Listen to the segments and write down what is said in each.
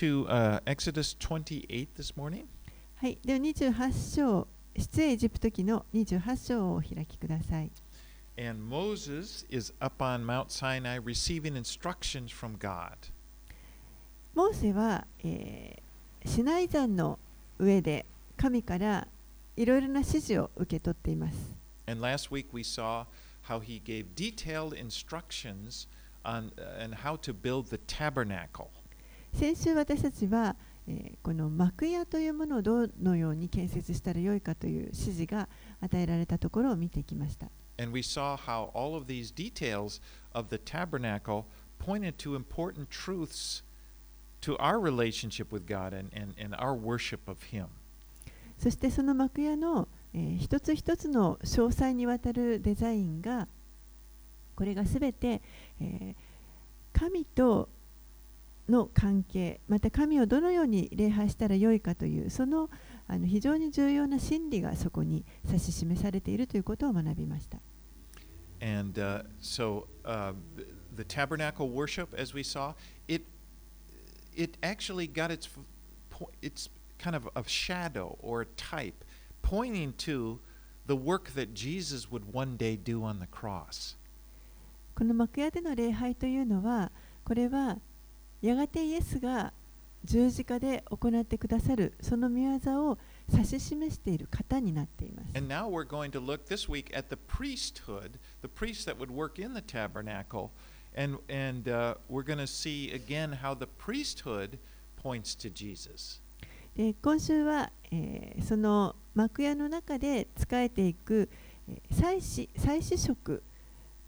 to uh, Exodus 28 this morning. はい、では28章、出エジプト記の28章をお開きください。And Moses is up on Mount Sinai receiving instructions from God. モーセは、えーシナイ山の上で神からいろいろな指示を受け取っています。And last week we saw how he gave detailed instructions on uh, and how to build the tabernacle. 先週私たちは、えー、この幕屋というものをどのように建設したらよいかという指示が与えられたところを見てきました。そしてその幕屋の、えー、一つ一つの詳細にわたるデザインが、これがすべて、えー、神との関係また神をどのように礼拝したらよいかというそのあの非常に重要な真理がそこに指し示されているということを学びました。And uh, so uh, the, tabernacle worship, as we saw, it it actually got its it's kind of a shadow or a type pointing to the work that Jesus would one day do on the cross. この幕屋での礼拝というのはこれはやがてイエスが十字架で行ってくださるその御業を指し示している方になっています。で今週は、えー、その幕屋の中で仕えていく祭祀祭祀職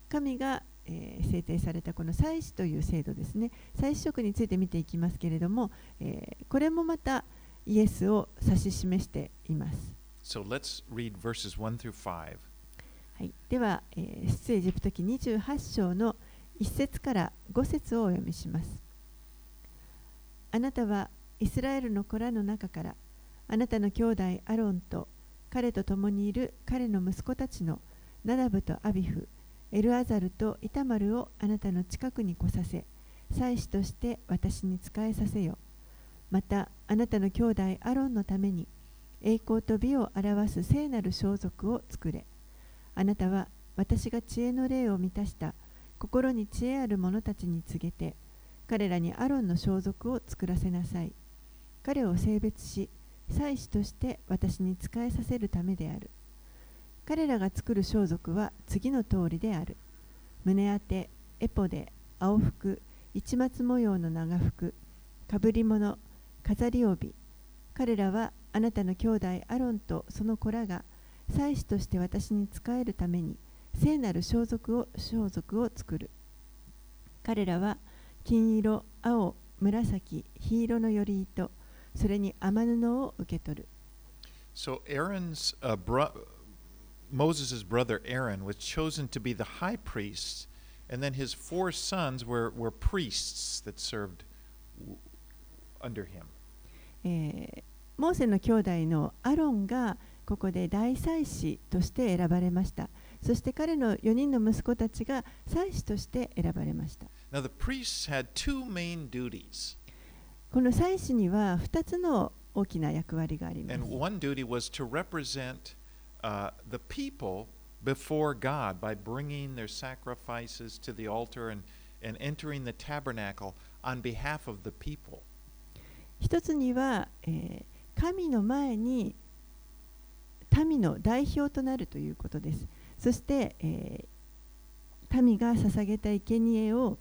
神がえー制定されたこの祭司という制度ですね祭司職について見ていきますけれども、えーこれもまたイエスを指し示しています。So let's read verses 1 through 5. はい、では、えー出エジプト記28章の1節から5節をお読みします。あなたはイスラエルの子らの中からあなたの兄弟アロンと彼と共にいる彼の息子たちのナダブとアビフ、エルアザルとイタマルをあなたの近くに来させ、祭司として私に仕えさせよ。またあなたの兄弟アロンのために栄光と美を表す聖なる装束を作れ。あなたは私が知恵の霊を満たした心に知恵ある者たちに告げて彼らにアロンの装束を作らせなさい彼を性別し祭司として私に仕えさせるためである彼らが作る装束は次の通りである。胸当てエポで青服市松模様の長服かぶり物飾り帯。彼らはあなたの兄弟アロンとその子らが祭司として私に仕えるために聖なる装束を装束を作る。彼らは金色青紫黄色のより糸それに雨布を受け取る。So Aaron's uh, Moses' brother Aaron was chosen to be the high priest, and then his four sons were, were priests that served w- under him. えーモーセの兄弟のアロンがここで大祭司として選ばれましたそして彼の4人の息子たちが祭司として選ばれました Now the priests had two main duties, この祭司には2つの大きな役割があります and one duty was to represent uh, the people before God by bringing their sacrifices to the altar and, and entering the tabernacle on behalf of the people. 一つには、えー神の前に民の代表となるということです。そして、えー民が捧げた生贄を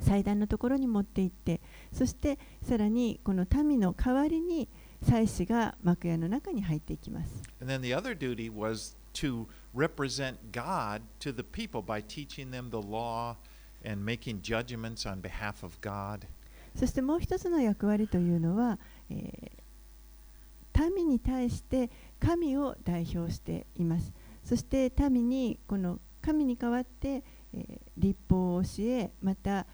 祭壇のところに持って行ってそしてさらにこの民の代わりに祭司が幕屋の中に入っていきます。そしてもう一つの役割というのは、民に対して神を代表しています。そして民にこの神に代わって、立法を教え、また、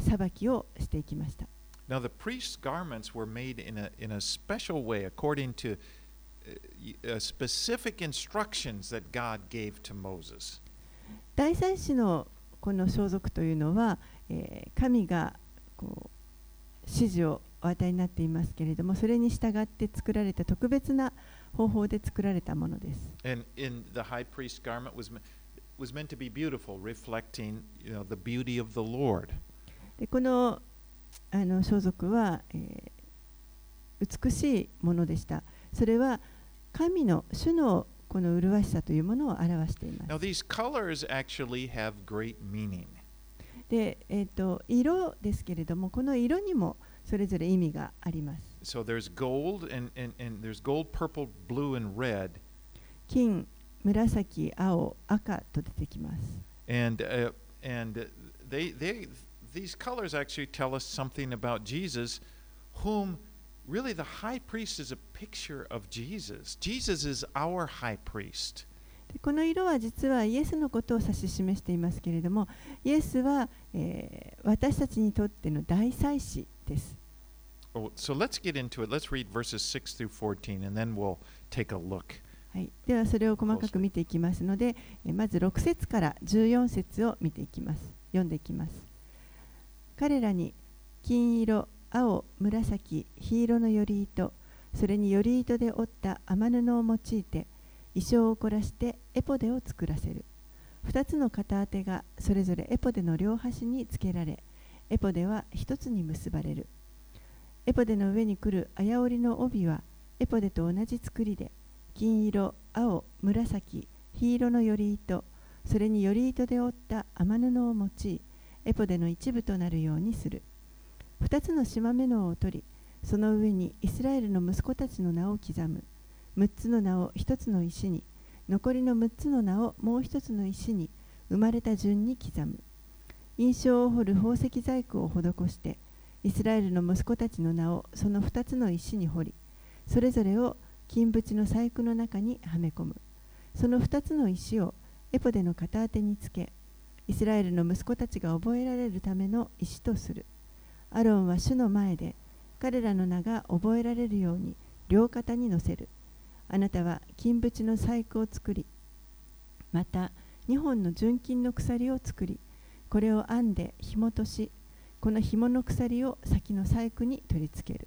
裁きをしていきました。Now, the priest's garments were made in a, in a special way according to uh, y- uh, specific instructions that God gave to Moses. 大祭司のこの装束というのは、えー神がこう 指示をお与えになっていますけれどもそれに従って作られた特別な方法で作られたものです And in the high priest garment was, me- was meant to be beautiful, reflecting you know, the beauty of the Lord. でこの あの装束は、えー美しいものでしたそれは神の主のこの麗しさというものを表しています Now, these colors actually have great meaning. で、えー、と色ですけれどもこの色にもそれぞれ意味があります So there's gold, and, and, and there's gold, purple, blue, and red. 金紫青赤と出てきます And, uh, and they, they, these colors actually tell us something about Jesus, whom really the high priest is a picture of Jesus. Jesus is our high priest. でこの色は実はイエスのことを指し示していますけれどもイエスは、えー私たちにとっての大祭司です。Oh, so let's get into it. Let's read verses 6 through 14, and then we'll take a look. はい、ではそれを細かく見ていきますのでえーまず6節から14節を見ていきます読んでいきます彼らに金色青紫黄色のより糸それにより糸で織った雨布を用いて衣装を凝らしてエポデを作らせる。2つの片当てがそれぞれエポデの両端につけられエポデは1つに結ばれる。エポデの上に来る綾織の帯はエポデと同じ作りで金色、青、紫、黄色のより糸、それにより糸で織った雨布を用い、エポデの一部となるようにする。二つの島目のを取り、その上にイスラエルの息子たちの名を刻む。六つの名を一つの石に、残りの六つの名をもう一つの石に、生まれた順に刻む。印象を彫る宝石細工を施して、イスラエルの息子たちの名をその二つの石に彫り、それぞれを金縁の細工の中にはめ込むその2つの石をエポデの片当てにつけイスラエルの息子たちが覚えられるための石とする。アロンは主の前で彼らの名が覚えられるように両肩に乗せる。あなたは金縁の細工を作りまた2本の純金の鎖を作りこれを編んで紐としこの紐の鎖を先の細工に取り付ける。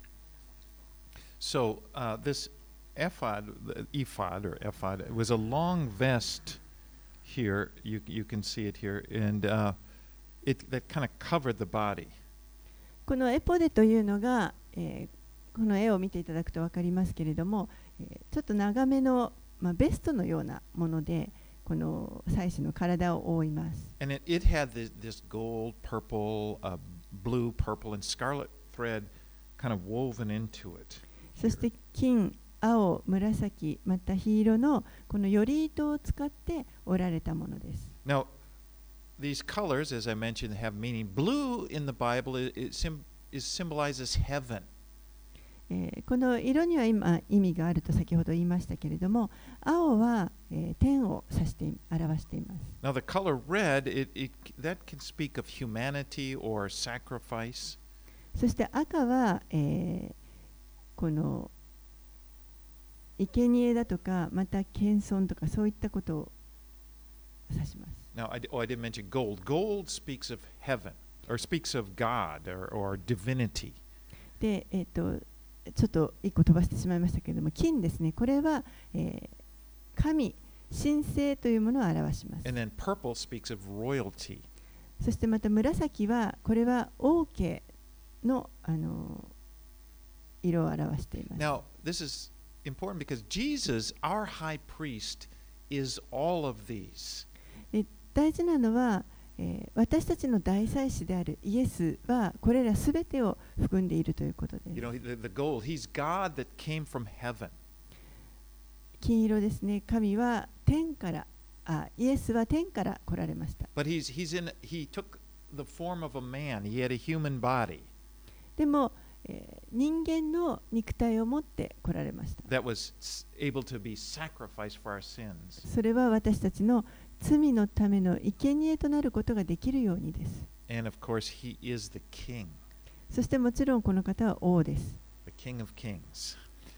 So uh, this ephod, ephod or ephod, was a long vest here, このエポデというのが、この絵を見ていただくと分かりますけれども、ちょっと長めの、まあ、ベストのようなもので、この祭司の体を覆います。そして金、青、紫、また黄色のこのより糸を使って織られたものです。Now, these colors, as I mentioned, have meaning. Blue in the Bible sim- is symbolizes heaven. えーこの色には今意味があると先ほど言いましたけれども青は、えー天を指してい表しています。Now, the color red, it, it that can speak of humanity or sacrifice. そして赤は、えーこの生贄だとかまた謙遜とかそういったことを指します。Now, I, oh, I didn't mention gold. Gold speaks of heaven, or speaks of God, or, or divinity. で、えー、とちょっと一個飛ばしてしまいましたけれども金ですねこれは、えー神神聖というものを表します。And then purple speaks of royalty. そしてまた紫はこれは王家の、あの色を表しています。Now, this is important because Jesus, our high priest, is all of these. 大事なのは、えー私たちの大祭司であるイエスはこれらすべてを含んでいるということです You。know, the, the gold, he's God that came from heaven. 金色ですね。神は天から、あイエスは天から来られました。But he's, he's in, he took the form of a man. He had a human body でも、えー人間の肉体を持って来られました。それは私たちの罪のための生贄となることができるようにです。そしてもちろんこの方は王です。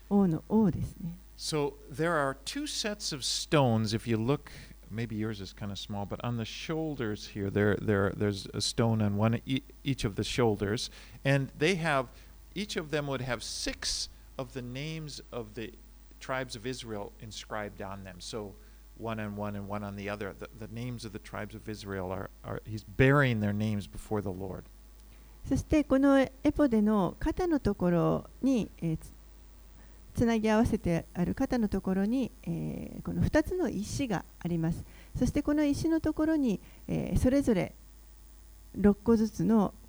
王の王ですね。So there are two sets of stones. If you look maybe yours is kind of small, but on the shoulders here, there, there, there's a stone on one e- each of the shoulders, and they have each of them would have six of the names of the tribes of Israel inscribed on them. So one on one and one on the other. The, the names of the tribes of Israel are, are he's bearing their names before the Lord. そしてこのエポデの肩のところに、えーつつなぎ合わせてある肩のところに、えーこの2つの石がありますそしてこの石のところに、えーそれぞれ6個ずつの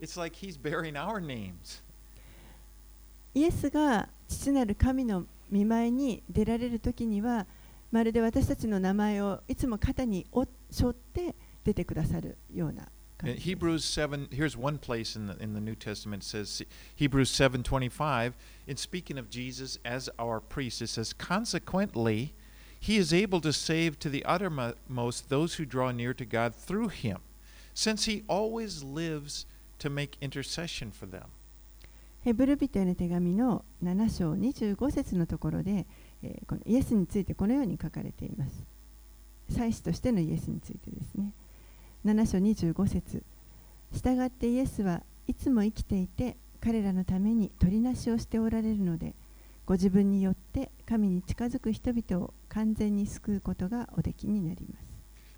It's like he's bearing our names. イエスが父なる神の見舞いに出られる時にはまるで私たちの名前をいつも肩に負背負って出てくださるような感 In じです Hebrews seven. Here's one place in the in the New Testament says Hebrews seven twenty five. In speaking of Jesus as our priest, it says, consequently, he is able to save to the uttermost those who draw near to God through him, since he always lives to make intercession for them. ヘブル人への手紙の7章25節のところで、えーこのイエスについてこのように書かれています。祭司としてのイエスについてですね。7章25節従ってイエスはいつも生きていて彼らのために取りなしをしておられるのでご自分によって神に近づく人々を完全に救うことがおできになります。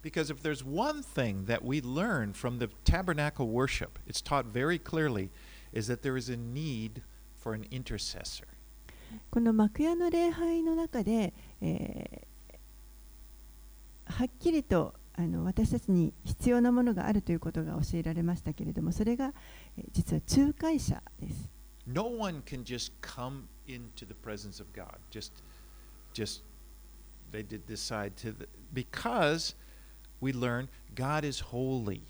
Because if there's one thing that we learn from the tabernacle worship, it's taught very clearly, is that there is a need for an intercessor. この幕屋の礼拝の中で、えーはっきりとあの私たちに必要なものがあるということが教えられましたけれどもそれが、えー実は仲介者です。 No one can just come into the presence of God. Just, just they did decide to the, because we learn God is holy.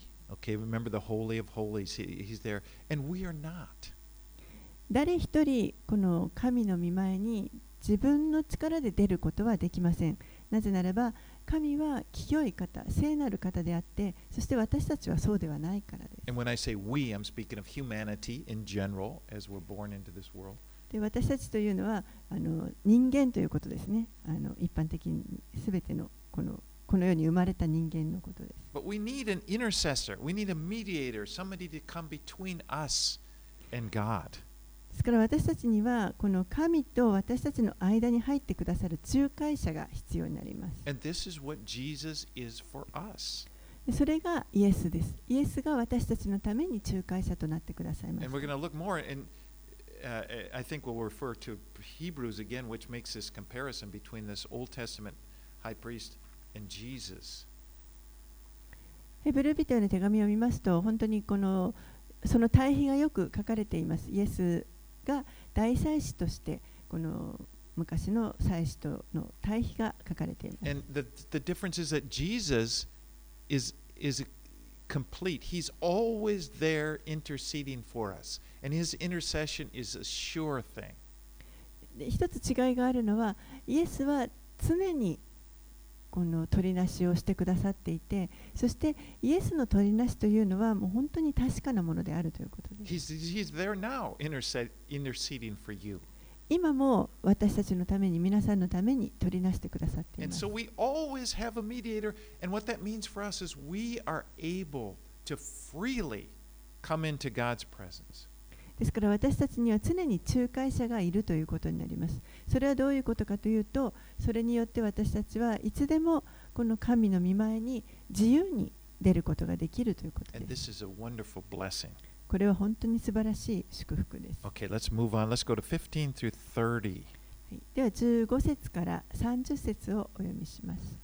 誰一人この神の御前に自分の力で出ることはできません。なぜならば神は清い方、聖なる方であって、そして私たちはそうではないからです。で私たちというのはあの人間ということですね。あの一般的にすべてのこの。このように生まれた人間のことです。ですから私たちにはこの神と私たちの間に入ってくださる仲介者が必要になります。それがイエスです。イエスが私たちのために仲介者となってくださいました。And Jesus. ヘブル人への手紙を見ますと本当にこのその対比がよく書かれています。イエスが大祭司としてこの昔の祭司との対比が書かれています。And the, the difference is that Jesus is, is complete. He's always there interceding for us, and his intercession is a sure thing. で一つ違いがあるのはイエスは常にこの取りなしをしてくださっていてそしてイエスの取りなしというのはもう本当に確かなものであるということです He's, he's. 今も私たちのために皆さんのために取りなしてくださってい And ます so we always have a mediator. And what that means for us is we are able to freely come into God's presence. ですから私たちには常に仲介者がいるということになりますそれはどういうことかというとそれによって私たちはいつでもこの神の御前に自由に出ることができるということです.これは本当に素晴らしい祝福です Okay, let's move on. Let's go to 15 through 30. はいでは15節から30節をお読みします。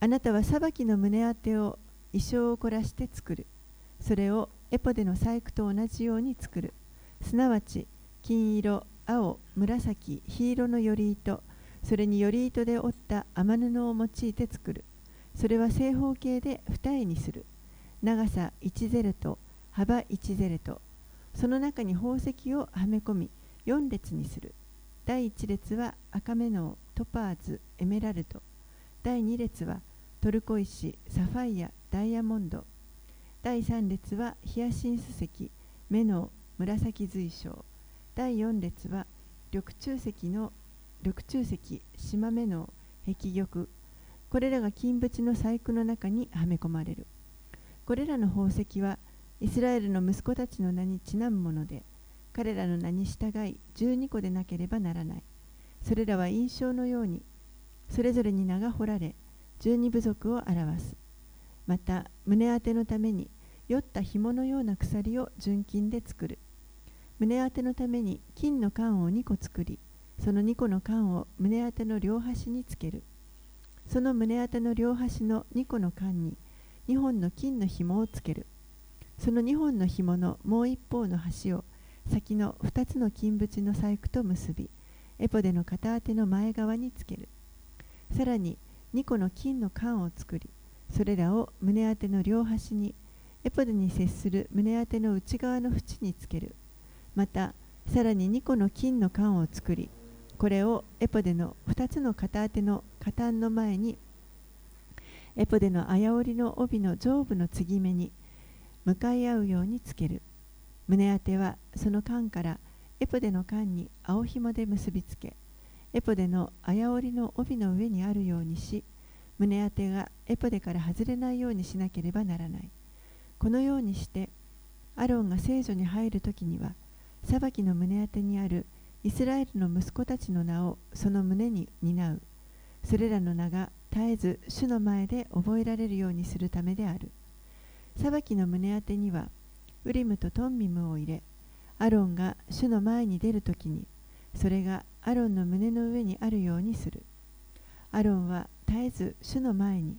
あなたは裁きの胸当てを衣装を凝らして作る。それをエポデの細工と同じように作る。すなわち金色、青、紫、黄色のより糸、それにより糸で織った雨布を用いて作る。それは正方形で二重にする。長さ1ゼルト幅1ゼルト。その中に宝石をはめ込み4列にする。第1列は赤メノウトパーズエメラルド第2列はトルコ石サファイアダイヤモンド。第3列はヒヤシンス石メノウ紫髄章第4列は緑中石の緑中石島目の壁玉。これらが金縁の細工の中にはめ込まれる。これらの宝石はイスラエルの息子たちの名にちなむもので彼らの名に従い12個でなければならない。それらは印象のようにそれぞれに名が彫られ12部族を表す。また胸当てのために酔った紐のような鎖を純金で作る。胸当てのために金の缶を2個作りその2個の缶を胸当ての両端につける。その胸当ての両端の2個の缶に2本の金の紐をつける。その2本の紐のもう一方の端を先の2つの金縁の細工と結びエポデの片当ての前側につける。さらに2個の金の缶を作りそれらを胸当ての両端にエポデに接する胸当ての内側の縁につける。またさらに2個の金の缶を作りこれをエポデの2つの片当ての下端の前にエポデの綾織の帯の上部の継ぎ目に向かい合うようにつける。胸当てはその缶からエポデの缶に青紐で結びつけエポデの綾織の帯の上にあるようにし胸当てがエポデから外れないようにしなければならない。このようにしてアロンが聖女に入るときには裁きの胸当てにあるイスラエルの息子たちの名をその胸に担う。それらの名が絶えず主の前で覚えられるようにするためである。裁きの胸当てにはウリムとトンミムを入れアロンが主の前に出るときにそれがアロンの胸の上にあるようにする。アロンは絶えず主の前に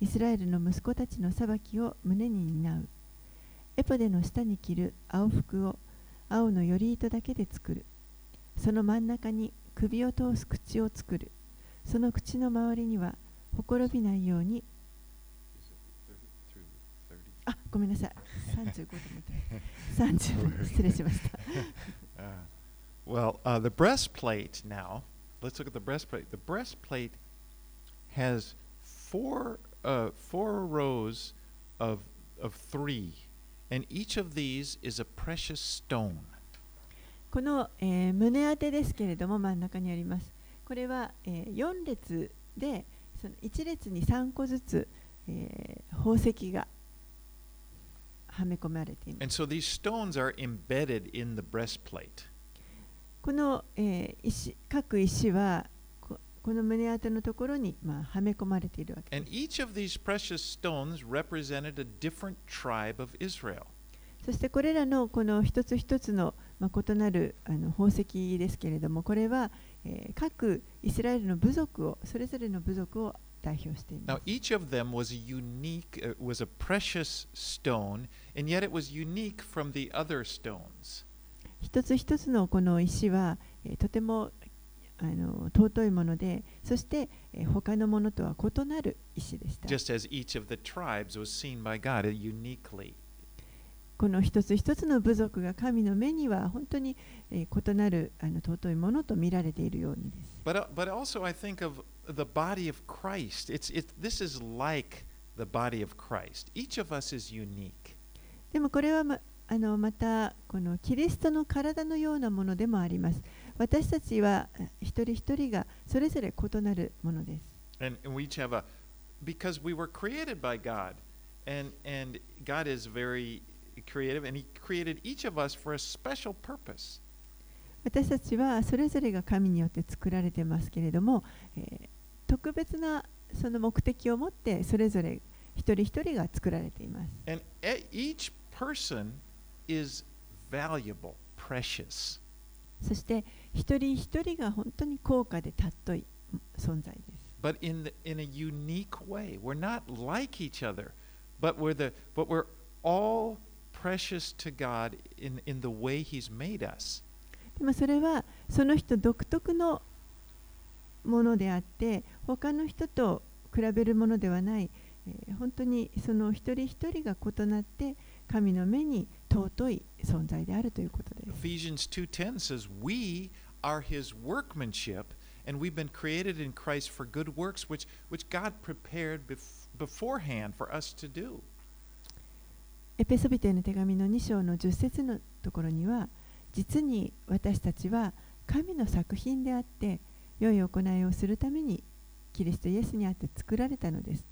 イスラエルの息子たちの裁きを胸に担う。エポデの下に着る青服を青のより糸だけで作る。その真ん中に首を通す口を作る。その口の周りにはほころびないように。あごめんなさい。35と思って30失礼しました。Uh, well, uh, the breastplate now, let's look at the breastplate. The breastplate has four, uh, four rows of, of three, and each of these is a precious stone. この、えー胸当てですけれども真ん中にありますこれは、えー4列でその1列に3個ずつ、えー宝石がはめ込まれています And so these stones are embedded in the breastplate. この、えー石各石はこの胸当てのところに、まあ、はめ込まれているわけ。そしてこれらのこの一つ一つの、まあ、異なるあの宝石ですけれども、これは、えー、各イスラエルの部族を、それぞれの部族を代表しています。一つ一つのこの石は、えー、とてもあの尊いものでそして、えー他のものとは異なる石でした just as each of the tribes was seen by God uniquely. この一つ一つの部族が神の目には本当に、えー異なるあの尊いものと見られているようにです But, uh, but also, I think of the body of Christ. It's, it, this is like the body of Christ. Each of us is unique. でもこれはまあのまたこのキリストの体のようなものでもあります私たちはえ一人一人がそれぞれ異なるものです And, and we each have a, because we were created by God, and, and God is very creative, and He created each of us for a special purpose. 私たちはそれぞれが神によって作られてますけれども、えー特別なその目的を持ってそれぞれ一人一人が作られています And e- each person is valuable, precious. そして一人一人が本当に高価で尊い存在です but in the, in a unique way. We're not like each other, but we're the but we're all precious to God in, in the way He's made us. でもそれはその人独特のものであって他の人と比べるものではない、えー本当にその一人一人が異なって神の目に尊い存在であるということです。Ephesians 2:10 says, "We are his workmanship, and we've been created in Christ for good works which which God prepared bef- beforehand for us to do." エペソビテへの手紙の2章の10節のところには実に私たちは神の作品であって良い行いをするためにキリストイエスにあって作られたのです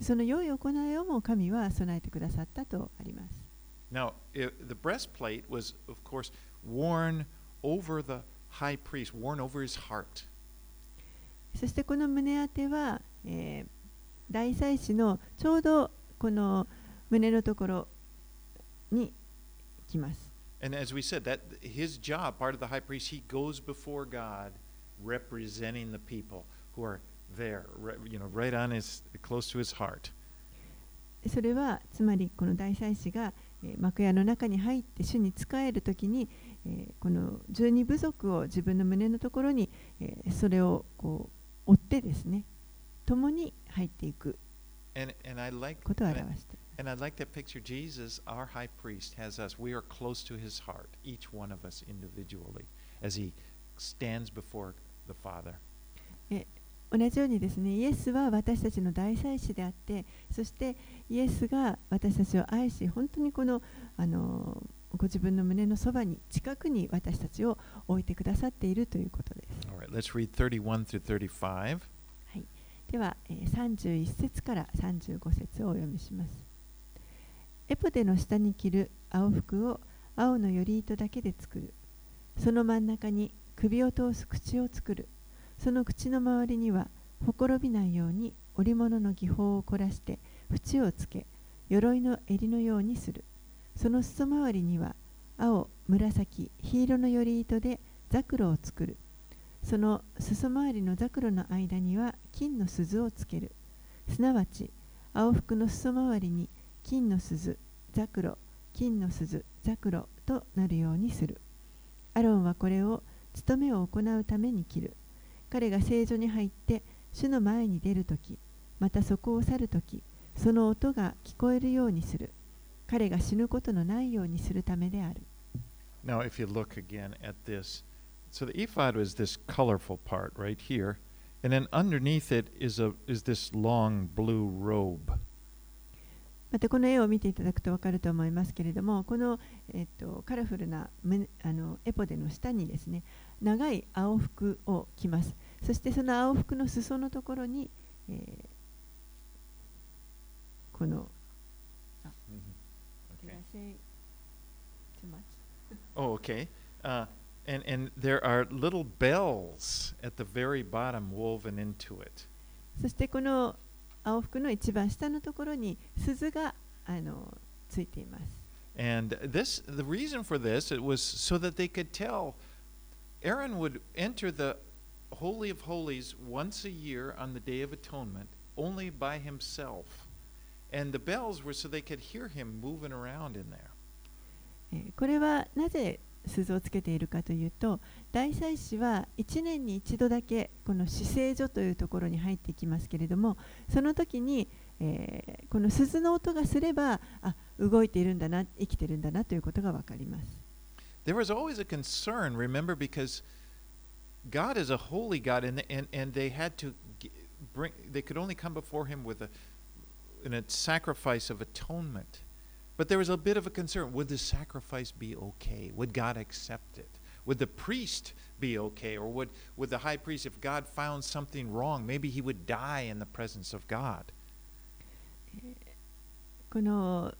その良い行いをも神は備えてくださったとあります Now, the breastplate was of course worn over the high priest, worn over his heart. そしてこの胸当ては、えー大祭司のちょうどこの胸のところに来ます And as we said, that his job, part of the high priest, he goes before God representing the people who are there, right, you know, right on his close to his heart. それはつまりこの大祭司が、えー幕屋の中に入って主に仕えるときに、えーこの十二部族を自分の胸のところに、えーそれをこう追ってですね共に入っていくことを表している and I like that picture. Jesus, our high priest, has us. We are close to his heart, each one of us individually, as he stands before the Father. 同じようにですねイエスは私たちの大祭司であってそしてイエスが私たちを愛し本当にこのあのご自分の胸のそばに近くに私たちを置いてくださっているということです right, let's read 31 through 35. では、えー31節から35節をお読みします。エポデの下に着る青服を青のより糸だけで作る。その真ん中に首を通す口を作る。その口の周りにはほころびないように織物の技法を凝らして縁をつけ、鎧の襟のようにする。その裾周りには青、紫、黄色のより糸でザクロを作る。その裾周りのザクロの間には金の鈴をつける。すなわち、青服の裾周りに金の鈴、ザクロ、金の鈴、ザクロとなるようにする。アロンはこれを務めを行うために着る。彼が聖女に入って主の前に出るとき、またそこを去るとき、その音が聞こえるようにする。彼が死ぬことのないようにするためである。Now, if you look again at this, so the ephod was this colorful part right here, and then underneath it is a is this long blue robe. またこの絵を見ていただくと分かると思いますけれどもこの、えっとカラフルな胸あのエポデの下にですね長い青服を着ますそしてその青服の裾のところに、えーこの say too much? Oh, okay. Uh, and and there are little bells at the very bottom woven into it. そしてこの青服の一番下のところに鈴があのついています And this, the reason for this, it was so that they could tell. Aaron would enter the holy of holies once a year on the Day of Atonement, only by himself, and the bells were so they could hear him moving around in there. えーこれはなぜ鈴をつけているかというと大祭司は1年に一度だけこの死聖所というところに入ってきますけれどもその時に、えーこの鈴の音がすればあ動いているんだな生きてるんだなということが分かります There was always a concern, remember, because God is a holy God, and and, and they had to g- bring. They could only come before Him with a in a sacrifice of atonement. But there was a bit of a concern: would the sacrifice be okay? Would God accept it? Would the priest be okay, or would would the high priest, if God found something wrong, maybe he would die in the presence of God? この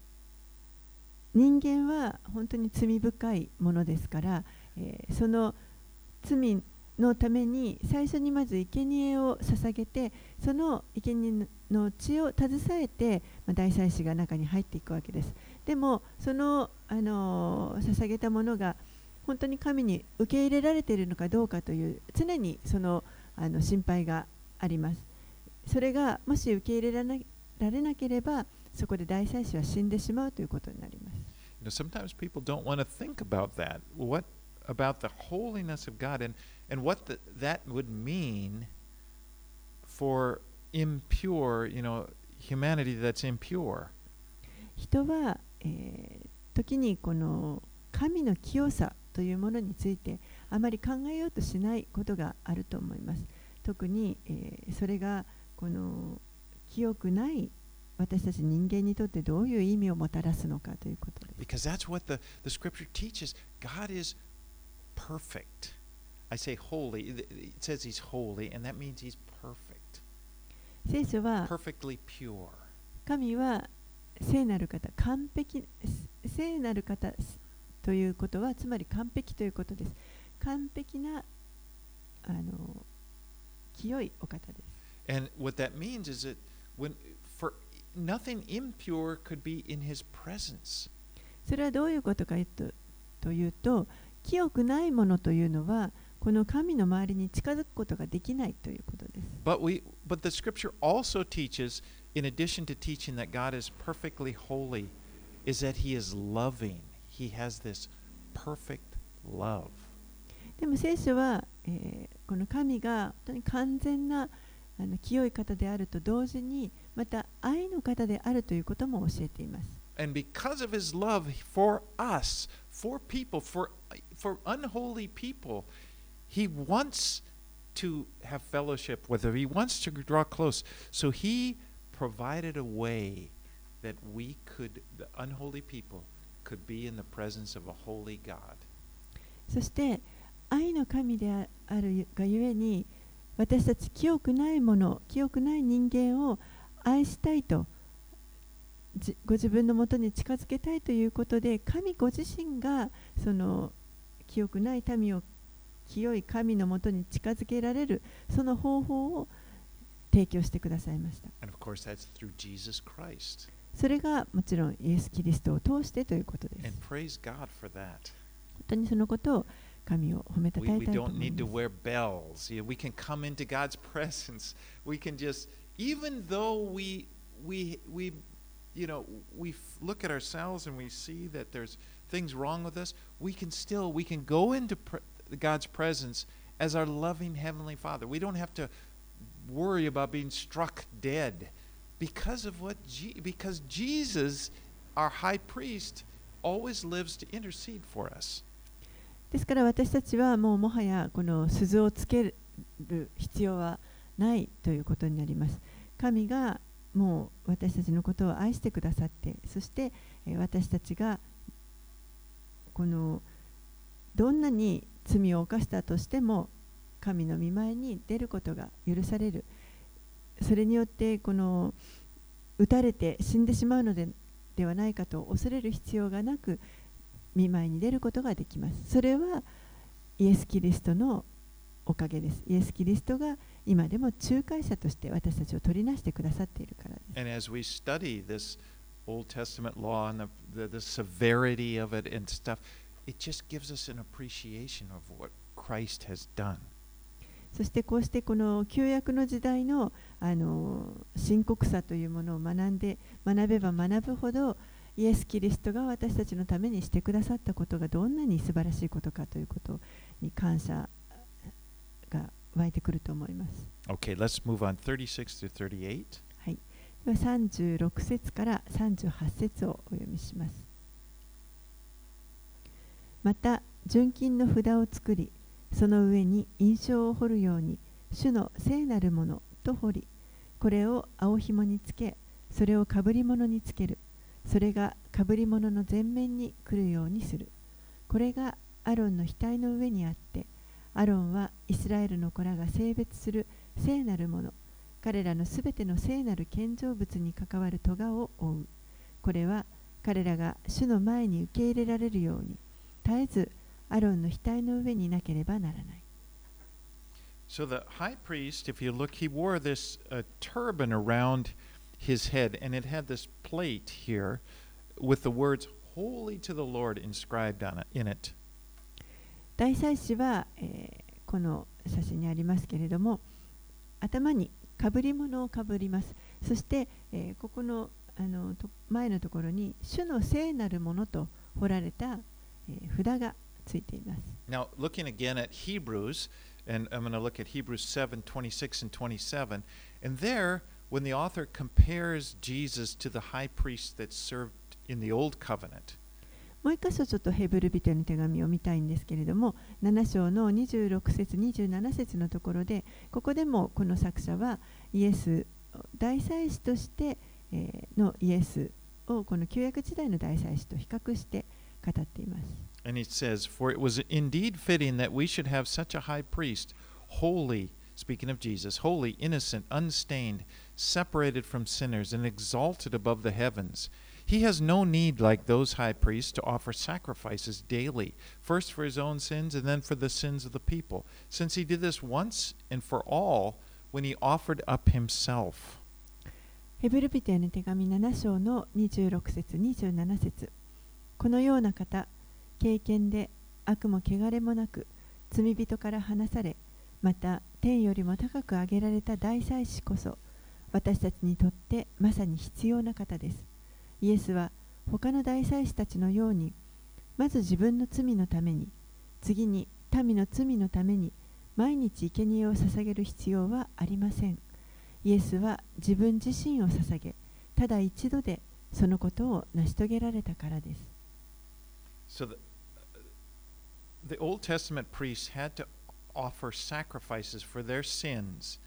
人間は本当に罪深いものですから、えーその罪のために最初にまず生贄を捧げてその生贄 の血を携えて、まあ、大祭司が中に入っていくわけですでもその、あのー捧げたものが本当に神に受け入れられているのかどうかという常にそのあの心配がありますそれがもし受け入れられなられなければそこで大祭司は死んでしまうということになります。You know, sometimes people don't want to think about that. What about the holiness of God and, and what the, that would mean for impure, you know, humanity that's impure. 人は、えー、時にこの神の清さというものについてあまり考えようとしないことがあると思います。特に、えー、それがこの清くない私たち人間にとってどういう意味をもたらすのかということです。Because 聖書は.神は聖なる方、完璧、聖なる方ということはつまり完璧ということです。完璧なあの清いお方です。And what that means is that when for nothing impure could be in his presence. それはどういうことかとというと、清くないものというのは、この神の周りに近づくことができないということです。But we but the scripture also teaches, in addition to teaching that God is perfectly holy, is that he is loving. He has this perfect love. でも聖書は、えーこの神が本当に完全なあの清い方であると同時に、また愛の方であるということも教えています。 And because of his love for us, for people, for for unholy people, he wants to have fellowship with them. He wants to draw close. So he provided a way that we could the unholy people could be in the presence of a holy God. そして愛の神であるがゆえに私たち清くないもの清くない人間を愛したいとご自分のもとに近づけたいということで神ご自身がその清くない民を清い神のもとに近づけられるその方法を提供してくださいました And of course that's through Jesus Christ. それがもちろんイエス・キリストを通してということです And praise God for that. 本当にそのことを神を褒めた We, たえたいと don't 思い need to ます wear bells. Yeah, we can come into God's presence. We can just, even though we, we, we, you know, we look at ourselves and we see that there's things wrong with us. We can still, we can go into God's presence as our loving heavenly Father. We don't have to worry about being struck dead because of what, Je- because Jesus, our high priest, always lives to intercede for us. ですから私たちはもうもはやこの鈴をつける必要はないということになります。神がもう私たちのことを愛してくださって、そして私たちがこのどんなに罪を犯したとしても神の御前に出ることが許される。それによってこの打たれて死んでしまうのでではないかと恐れる必要がなく見舞いに出ることができます。それはイエス・キリストのおかげです。イエス・キリストが今でも仲介者として私たちを取りなしてくださっているからです。And as we study this Old Testament law and the, the, the severity of it and stuff, it just gives us an appreciation of what Christ has done. そしてこうしてこの旧約の時代のあの深刻さというものを学んで学べば学ぶほどイエス・キリストが私たちのためにしてくださったことがどんなに素晴らしいことかということに感謝が湧いてくると思います。Okay, let's move on 36 to 38. はい、では36節から38節をお読みします。また、純金の札を作り、その上に印象を彫るように、主の聖なるものと彫り、これを青紐につけ、それをかぶり物につける。それがかぶり物の前面に来るようにする。これがアロンの額の上にあって、アロンはイスラエルの子らが性別する聖なるもの、彼らのすべての聖なる建造物に関わる咎を負う。これは彼らが主の前に受け入れられるように、絶えずアロンの額の上になければならない。So the high priest, if you look, he wore this uh, turban around his head, and it had this plate here with the words "Holy to the Lord" inscribed on it. In it, 大祭司は、えーこの写真にありますけれども、頭にかぶり物をかぶります。そして、えーここのあのと前のところに、主の聖なるものと彫られた、えー札がついています。now looking again at Hebrews, And I'm going to look at Hebrews 7 26 and 27. And there, when the author compares Jesus to the high priest that served in the old covenant, もう一箇所ちょっとヘブル人への手紙を見たいんですけれども7章の26節27節のところでここでもこの作者はイエス大祭司として、えーのイエスをこの旧約時代の大祭司と比較して語っています。 and he says, For it was indeed fitting that we should have such a high priest, holy, speaking of Jesus, holy, innocent, unstained, separated from sinners, and exalted above the heavens. He has no need, like those high priests, to offer sacrifices daily, first for his own sins and then for the sins of the people, since he did this once and for all when he offered up himself. ヘブル人への手紙7章の26節27節 このような方経験で悪も汚れもなく罪人から離されまた天よりも高く上げられた大祭司こそ私たちにとってまさに必要な方ですイエスは他の大祭司たちのようにまず自分の罪のために次に民の罪のために毎日生贄を捧げる必要はありませんイエスは自分自身を捧げ、ただ一度でそのことを成し遂げられたからです。So the, the Old Testament priests had to offer sacrifices for their sins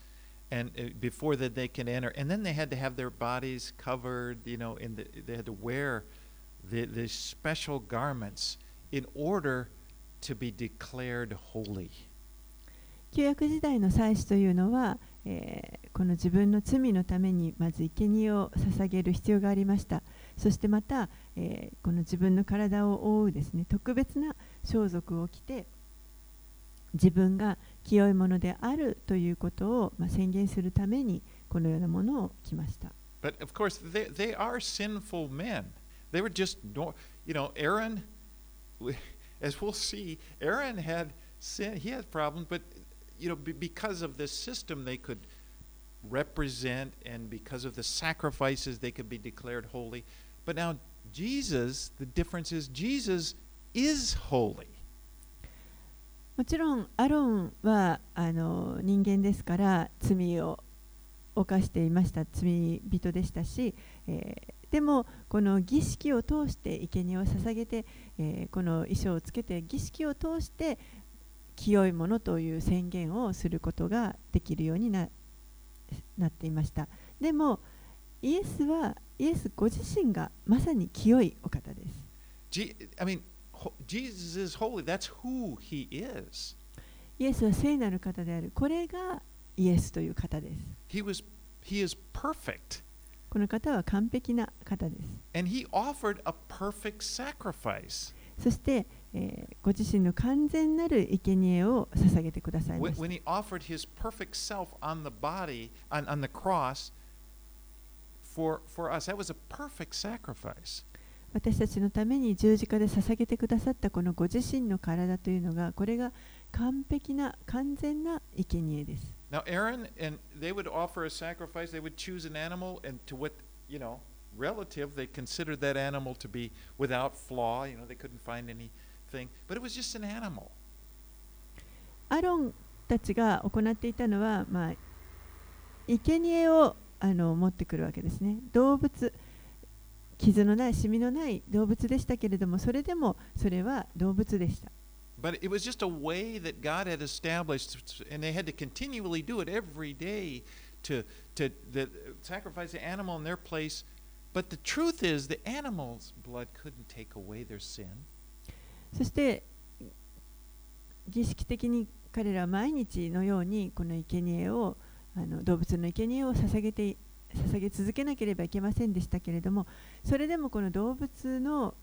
and uh, before that they can enter and then they had to have their bodies covered you know in the, they had to wear the, the special garments in order to be declared holy 旧約時代の祭司というのは、えーこの自分の罪のためにまず生贄を捧げる必要がありました。そしてまた、 えーこの自分の体を覆うですね特別な装束を着て自分が清いものであるということを、まあ、宣言するためにこのようなものを着ました。But of course, they, they are sinful men. They were just, you know, Aaron, as we'll see, Aaron had sin, he had problems, but, you know, because of this system, they could represent, and because of the sacrifices, they could be declared holy. But now, Jesus, the difference is, Jesus is holy. もちろんアロンはあの人間ですから罪を犯していました罪人でしたし、えーでもこの儀式を通して生贄を捧げて、えーこの衣装をつけて儀式を通して清いものという宣言をすることができるようにななっていましたでもイエスはイエスご自身がまさに清いお方です Je- I mean, Jesus is holy. That's who he is. イエスは聖なる方であるこれがイエスという方です He was he is perfect. この方は完璧な方です。And he offered a perfect sacrifice. そして、えーご自身の完全なる生贄を捧げてくださいました when he offered his perfect self on the body, on, on the cross, for, for us, that was a perfect sacrifice. 私たちのために十字架で捧げてくださったこのご自身の体というのが、これが完璧な、完全な生贄です。Now, Aaron and they would offer a sacrifice. They would choose an animal, and to what you know, relative, they considered that animal to be without flaw. You know, they couldn't find anything, but it was just an animal. アロンたちが行っていたのは、まあ、生贄をあの持ってくるわけですね。動物、傷のない、シミのない動物でしたけれども、それでもそれは動物でした。But it was just a way that God had established, and they had to continually do it every day to, to the, sacrifice the animal in their place. But the truth is, the animal's blood couldn't take away their sin. そして儀式的に彼らは毎日のようにこの生贄をあの動物の生贄を捧げて捧げ続けなければいけませんでしたけれどもそれでもこの動物の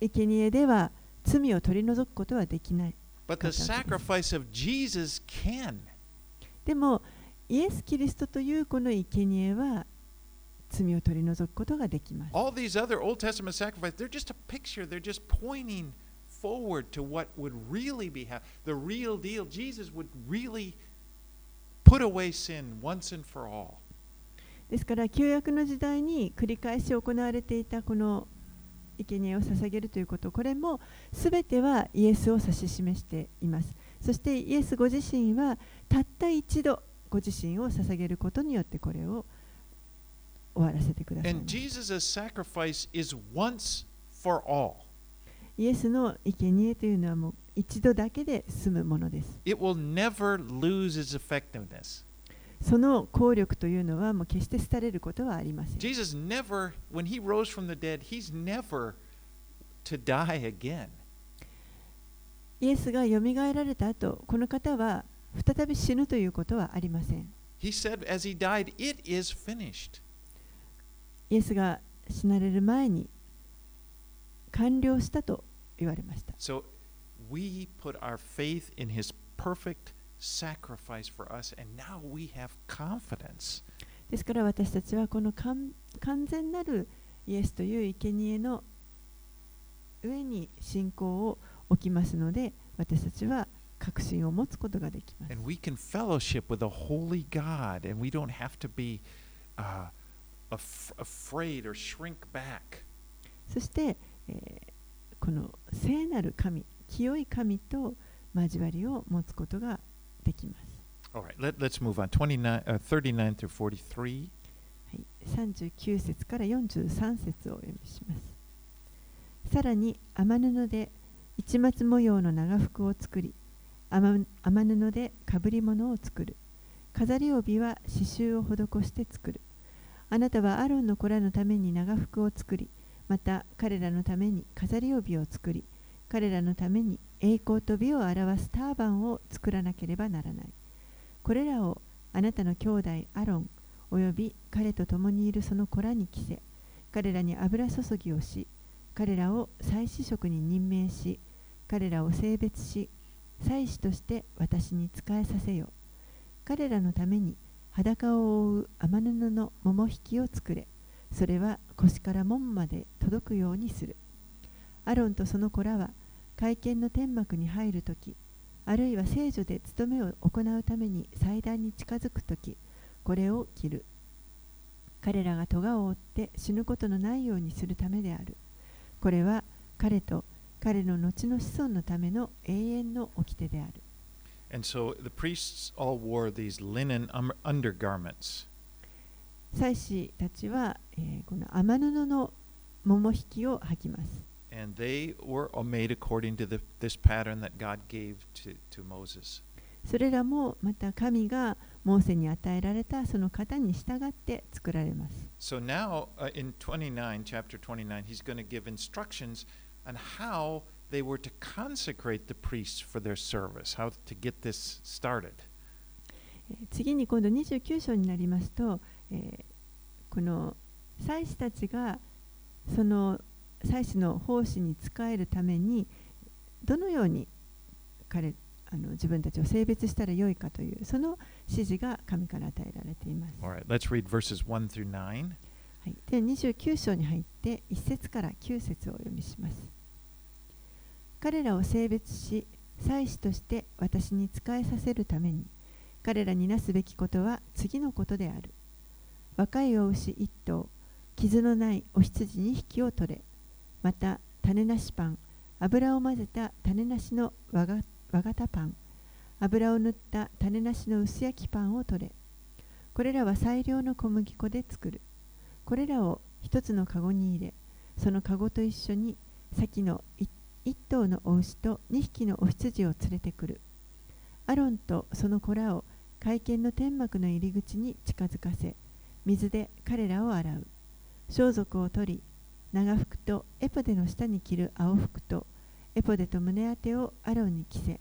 生贄では罪を取り除くことはできない But the sacrifice of Jesus can. でもイエス・キリストというこの生贄は罪を取り除くことができます All these other Old Testament sacrifices, they're just a picture. They're just pointing forward to what would really be happening. The real deal. Jesus would really put away sin once and for all. ですから旧約の時代に繰り返し行われていたこの生贄を捧げるということこれも全てはイエスを指し示していますそしてイエスご自身はたった一度ご自身を捧げることによってこれを終わらせてください And Jesus' sacrifice is once for all. イエスの生贄というのはもう一度だけで済むものです It will never lose its effectiveness. その効力というのはもう決して廃れることはありません Jesus never, when he rose from the dead, he's never to die again. イエスがよみがえられた後この方は再び死ぬということはありません He said, as he died, it is finished. イエスが死なれる前に完了したと言われました So we put our faith in his perfect sacrifice for us, and now we have confidence. ですから私たちはこの完完全なるイエスという生贄の上に信仰を置きますので私たちは確信を持つことができます。And we can fellowship with a holy God, and we don't have to be uh, af- afraid or shrink back. そして、えーこの聖なる神、清い神と交わりを持つことができます。Right, let, let's move on. 29, uh, 39 through 43. はい、39節から43節をお読みします。さらに雨布で市松模様の長服を作り、雨雨布でかぶり物を作る。飾り帯は刺繍を施して作る。あなたはアロンの子らのために長服を作り、また彼らのために飾り帯を作り、彼らのために栄光と美を表すターバンを作らなければならない。これらをあなたの兄弟アロン、および彼と共にいるその子らに着せ、彼らに油注ぎをし、彼らを祭司職に任命し、彼らを性別し、祭司として私に仕えさせよ。彼らのために裸を覆う雨布の桃引きを作れ。それは腰から門まで届くようにする。アロンとその子らは会見の天幕に入るとき、あるいは聖女で務めを行うために祭壇に近づくとき、これを着る。彼らが咎を負って死ぬことのないようにするためである。これは彼と彼の後の子孫のための永遠の掟である。And so the priests all wore these linen um, undergarments. 祭司たちは、えーこの雨布の桃引きを履きます。and they were made according to the, this pattern that God gave to, to Moses. So now, uh, in 29, chapter 29, he's going to give instructions on how they were to consecrate the priests for their service, how to get this started. 次に今度29章になりますと、えー、この祭司たちがその祭司の奉仕に仕えるためにどのように彼あの自分たちを性別したらよいかというその指示が神から与えられています。Right, let's read verses 1 through 9. はい、で29章に入って1節から9節をお読みします。彼らを性別し、祭司として私に仕えさせるために、彼らになすべきことは次のことである。若いお牛1頭、傷のないお羊2匹を取れ。また、種なしパン、油を混ぜた種なしの和型パン、油を塗った種なしの薄焼きパンを取れ。これらは最良の小麦粉で作る。これらを一つのカゴに入れ、そのカゴと一緒に先の一一頭のお牛と二匹のお羊を連れてくる。アロンとその子らを会見の天幕の入り口に近づかせ、水で彼らを洗う。装束を取り、長服とエポデの下に着る青服とエポデと胸当てをアロンに着せ、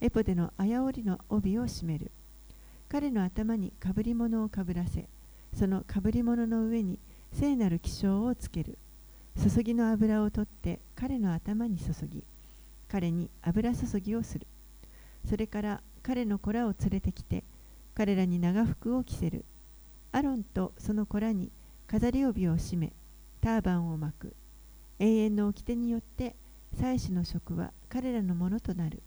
エポデの綾織の帯を締める。彼の頭にかぶり物をかぶらせ、そのかぶり物の上に聖なる気象をつける。注ぎの油を取って彼の頭に注ぎ、彼に油注ぎをする。それから彼の子らを連れてきて、彼らに長服を着せる。アロンとその子らに飾り帯を締め、ターバンを巻く。永遠の掟によって祭司の職は彼らのものとなる。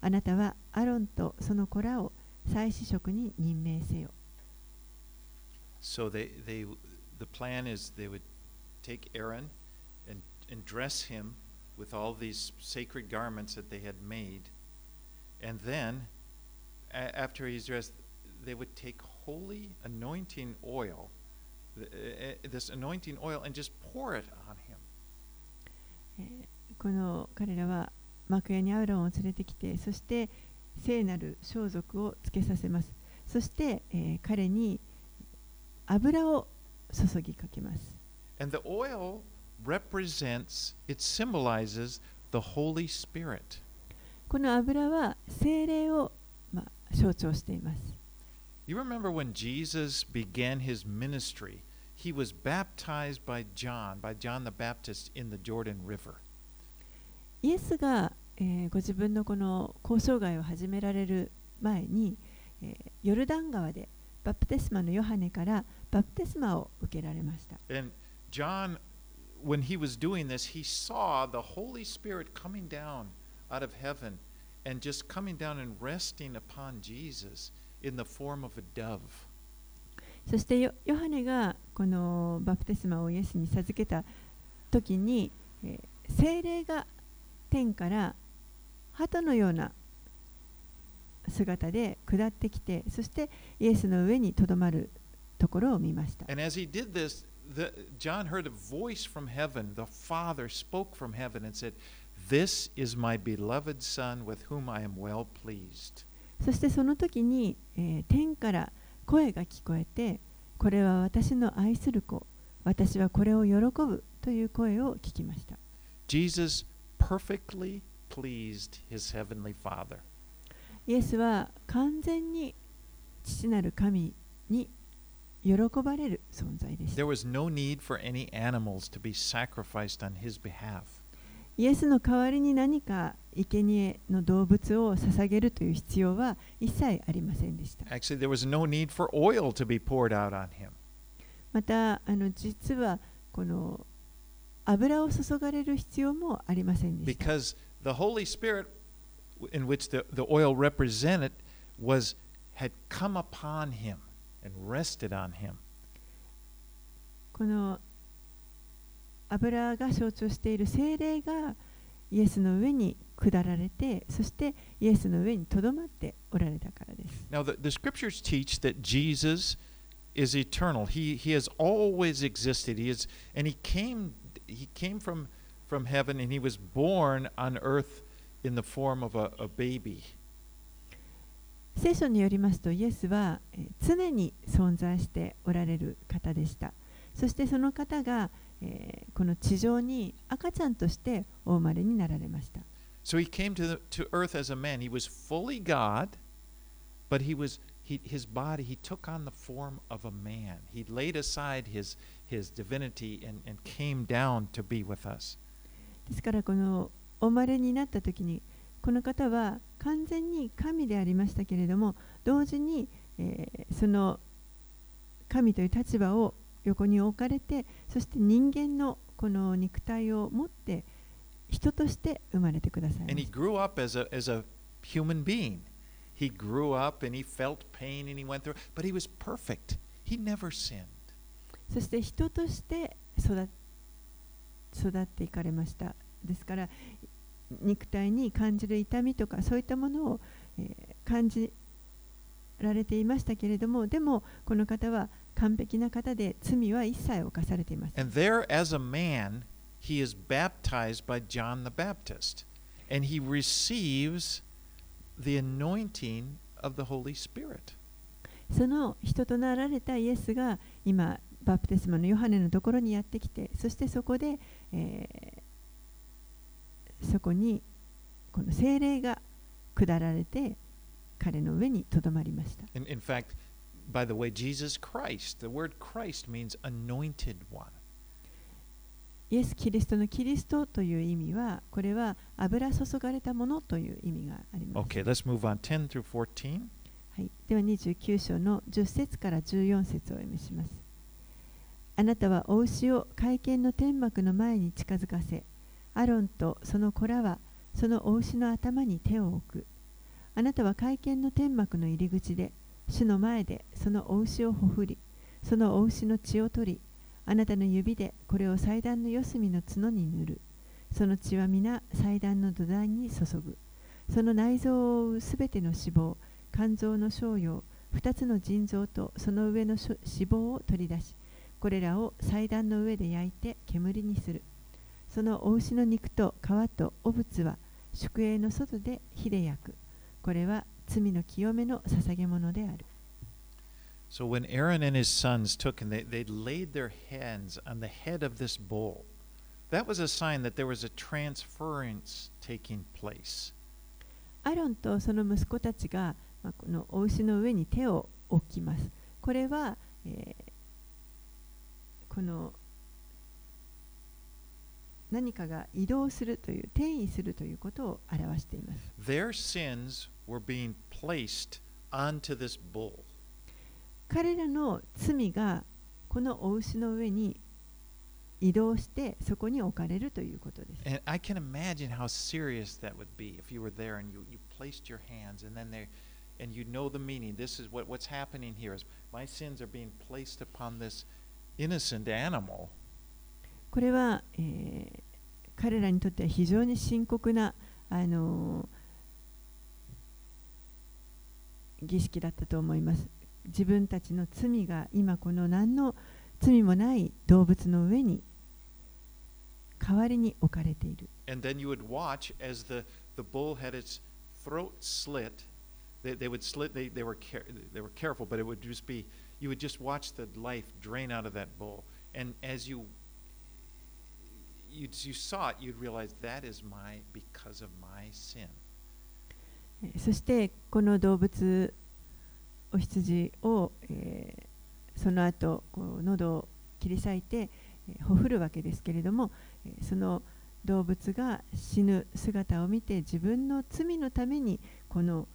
あなたはアロンとその子らを祭司職に任命せよ。So they, they, the plan is they would take Aaron and, and dress him with all these sacred garments that they had made, And then, after he's dressed, they would take holy anointing oil, this anointing oil, and just pour it on him. えーこの彼らは幕屋にアウロンを連れてきてそして聖なる装束をつけさせますそして、えー彼に油を注ぎかけます And the oil represents, it symbolizes the Holy Spirit. この油は精霊を、まあ、象徴しています You remember when Jesus began his ministry, he was baptized by John, by John the Baptist in the Jordan River. イエスが、えーご自分のこの交渉外を始められる前に、えーヨルダン川でバプテスマのヨハネからバプテスマを受けられました And John, when he was doing this, he saw the Holy Spirit coming down out of heaven and just coming down and resting upon Jesus in the form of a dove. そしてヨヨハネがこのバプテスマをイエスに授けた時に、えー精霊が天から鳩のような姿で下ってきてそしてイエスの上にとどまるところを見ました。And as he did this, the, John heard a voice from heaven. The Father spoke from heaven and said, This is my beloved Son with whom I am well pleased. そしてその時に、えー天から声が聞こえてこれは私の愛する子私はこれを喜ぶという声を聞きました Jesus perfectly pleased his heavenly Father. イエスは完全に父なる神に喜ばれる存在でした There was no need for any animals to be sacrificed on his behalf. イエスの代わりに何か生贄の動物を捧げるという必要は一切ありませんでした。Actually, また、あの実はこの油を注がれる必要もありませんでした。Had come upon him and rested on him. この油が象徴している精霊がイエスの上に下られてそしてイエスの上にとどまっておられたからです Now, the, the scriptures teach that Jesus is eternal. He, he has always existed. He is, and he came, he came from, from heaven and he was born on earth in the form of a, a baby. 聖書によりますとイエスはえー常に存在しておられる方でしたそしてその方が、えーこの地上に赤ちゃんとしてお生まれになられました So he came to, the, to earth as a man. He was fully God, but he was he, his body, he took on the form of a man. He laid aside his, his divinity and, and came down to be with us. ですからこのお生まれになった時にこの方は完全に神でありましたけれども同時に、えーその神という立場を横に置かれてそして人間のこの肉体を持って人として生まれてくださいま And he した grew up as a, as a human being. He grew up and he felt pain and he went through, but he was perfect. He never sinned. そして人として育育っていかれましたですから肉体に感じる痛みとかそういったものを、えー感じられていましたけれどもでもこの方は完璧な方で罪は一切犯されています And there, as a man, he is baptized by John the Baptist. And he receives the anointing of the Holy Spirit. その人となられたイエスが今バプテスマのヨハネのところにやってきてそしてそこで、えーそこにこの精霊が下られて彼の上にとどまりました In, in fact, by the way, Jesus Christ, the word Christ means anointed one. イエス・キリストのキリストという意味はこれは油注がれたものという意味があります、Okay, let's move on. 10 through 14. はい、では29章の10節から14節をお読みしますあなたはお牛を会見の天幕の前に近づかせアロンとその子らはそのお牛の頭に手を置くあなたは会見の天幕の入り口で主の前でそのお牛をほふりそのお牛の血を取りあなたの指でこれを祭壇の四隅の角に塗る。その血は皆祭壇の土台に注ぐ。その内臓を覆うすべての脂肪肝臓の小葉2つの腎臓とその上の脂肪を取り出しこれらを祭壇の上で焼いて煙にする。そのお牛の肉と皮と汚物は宿営の外で火で焼く。これは罪の清めの捧げ物である So when Aaron and his sons took and they, they laid their hands on the head of this bull, that was a sign that there was a transference taking place. アロンとその息子たちが、まあ、このお牛の上に手を置きます。これは、えーこの何かが移動するという転移するということを表しています。Their sins were being placed onto this bull. 彼らの罪がこのお牛の上に移動してそこに置かれるということです。And I can imagine how serious that would be if you were there and you, you placed your hands and then they and you know the meaning. This is what, what's happening here is my sins are being placed upon this innocent animal. これは、えー彼らにとっては非常に深刻な、あのー儀式だったと思います。自分たちの罪が今この何の罪もない動物の上に代わりに置かれている。And then you would watch as the, the bull had its throat slit. They, they would slit, they, they, were care, they were careful, but it would just be, you would just watch the life drain out of that bull. And as you, you, you saw it, you'd realize that is my, because of my sin. そしてこの動物お羊を、えーその後こう喉を切り裂いて、えーほふるわけですけれども、えーその動物が死ぬ姿を見て自分の罪のためにこの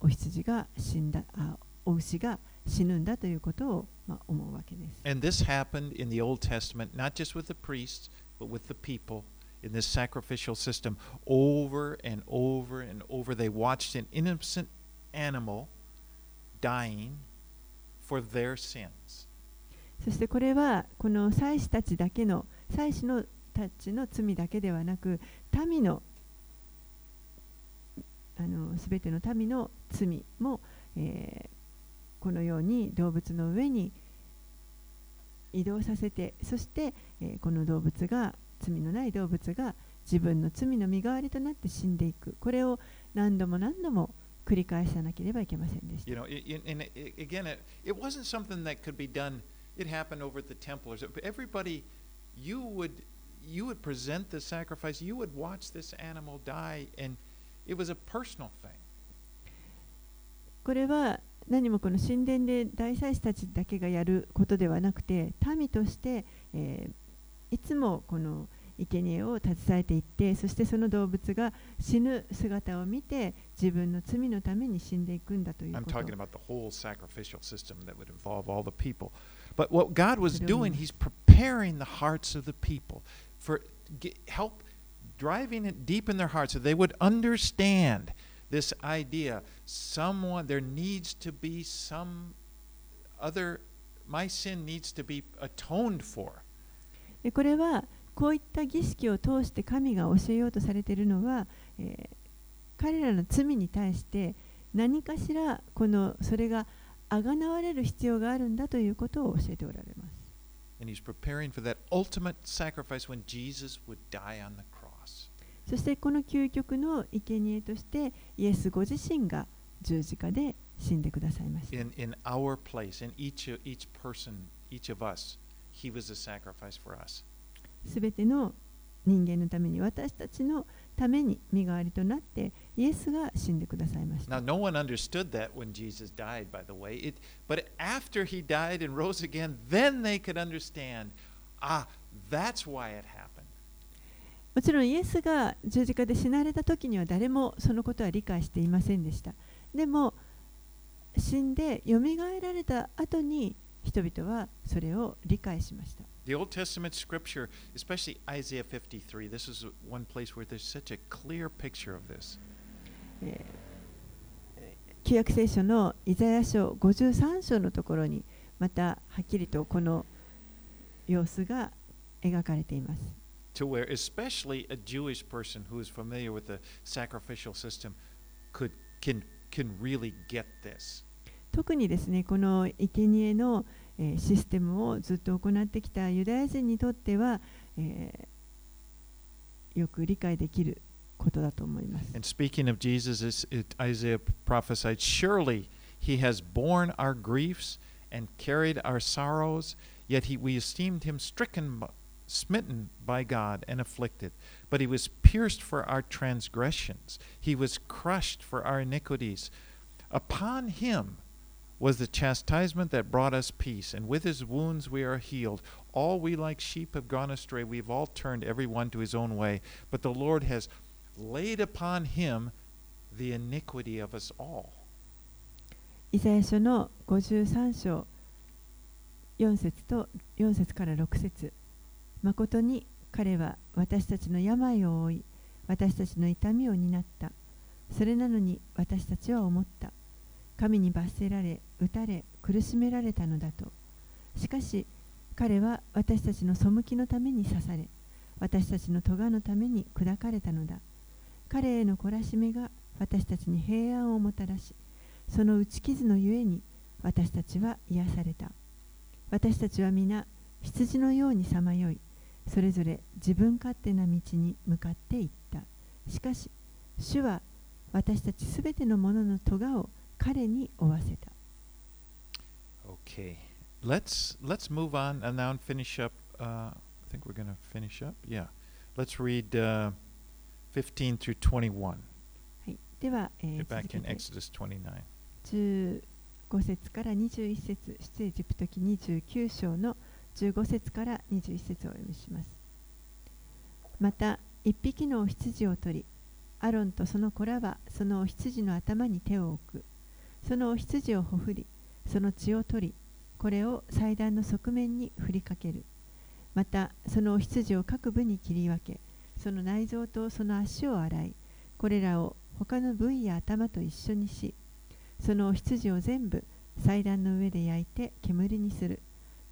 お羊が死んだあお牛が死ぬんだということを、まあ、思うわけです。And this happened in the Old Testament, not just with the priests, but with the people in this sacrificial system. Over and over and over, they watched an innocent animal dying for their sins. そしてこれはこの祭司たちだけの祭司のたちの罪だけではなく民のあの全ての民の罪も、えーこのように動物の上に移動させてそして、えーこの動物が罪のない動物が自分の罪の身代わりとなって死んでいくこれを何度も何度も繰り返さなければいけませんでした You know, and again, it, it wasn't something that could be done. It happened over at the temple. Everybody, you would, you would present the sacrifice. You would watch this animal die, and it was a personal thing. これは何もこの神殿で大祭司たちだけがやることではなくて民として、えーいつもこの生贄を携えていってそしてその動物が死ぬ姿を見て自分の罪のために死んでいくんだという I'm こと talking about the whole sacrificial system that would involve all the people. But what God was doing, He's preparing the hearts of the people for get, help driving it deep in their hearts so they would understand this idea. Someone, there needs to be some other, my sin needs to be atoned for. でこれはこういった儀式を通して神が教えようとされているのは、えー彼らの罪に対して何かしらこのそれがあがなわれる必要があるんだということを教えておられます。そしてこの究極の生贄としてイエスご自身が十字架で死んでくださいました。in, in our place, in each, each person, each of us, He was a sacrifice for us. すべての人間のために私たちのために身代わりとなってイエスが死んでくださいました。Now, no one understood that when Jesus died, by the way. It, but after he died and rose again, then they could understand ah, that's why it happened. もちろんイエスが十字架で死なれた時には誰もそのことは理解していませんでした。でも死んでよみがえられた後に人々はそれを理解しました。The Old Testament scripture, especially Isaiah 53, this is one place where there's such a clear picture of this. えー旧約聖書のイザヤ書53章のところにまたはっきりとこの様子が描かれています。to where, especially a Jewish person who is familiar with the sacrificial system, could can can really get this. 特にですねこの生贄の、えーシステムをずっと行ってきたユダヤ人にとっては、えーよく理解できることだと思います。And speaking of Jesus, it's- it, Isaiah prophesied, Surely he has borne our griefs and carried our sorrows, yet he, we esteemed him stricken, smitten by God, and afflicted. But he was pierced for our transgressions, he was crushed for our iniquities. Upon him was the chastisement that brought us peace, and with his wounds we are healed. All we like sheep have gone astray, we've all turned every one to his own way, but the Lord has laid upon him the iniquity of us all. イザヤ書の53章4節と4節から6節誠に彼は私たちの病を負い私たちの痛みを担ったそれなのに私たちは思った 神に罰せられ打たれ苦しめられたのだと。しかし彼は私たちの背きのために刺され私たちの咎のために砕かれたのだ。彼への懲らしめが私たちに平安をもたらしその打ち傷のゆえに私たちは癒された。私たちは皆羊のようにさまよいそれぞれ自分勝手な道に向かっていった。しかし主は私たちすべてのものの咎を彼に負わせた Okay, let's let's move on and now finish up. Uh, I think we're going to finish up. Yeah, let's read uh, 15 through 21. はい、では、えー back in て Exodus 29. 15節から21節出エジプト記29章の15節から21節をお読みしますまた一匹のお羊を取りアロンとその子らはそのお羊の頭に手を置くその羊をほふりその血を取りこれを祭壇の側面に振りかけるまたその羊を各部に切り分けその内臓とその足を洗いこれらを他の部位や頭と一緒にしその羊を全部祭壇の上で焼いて煙にする。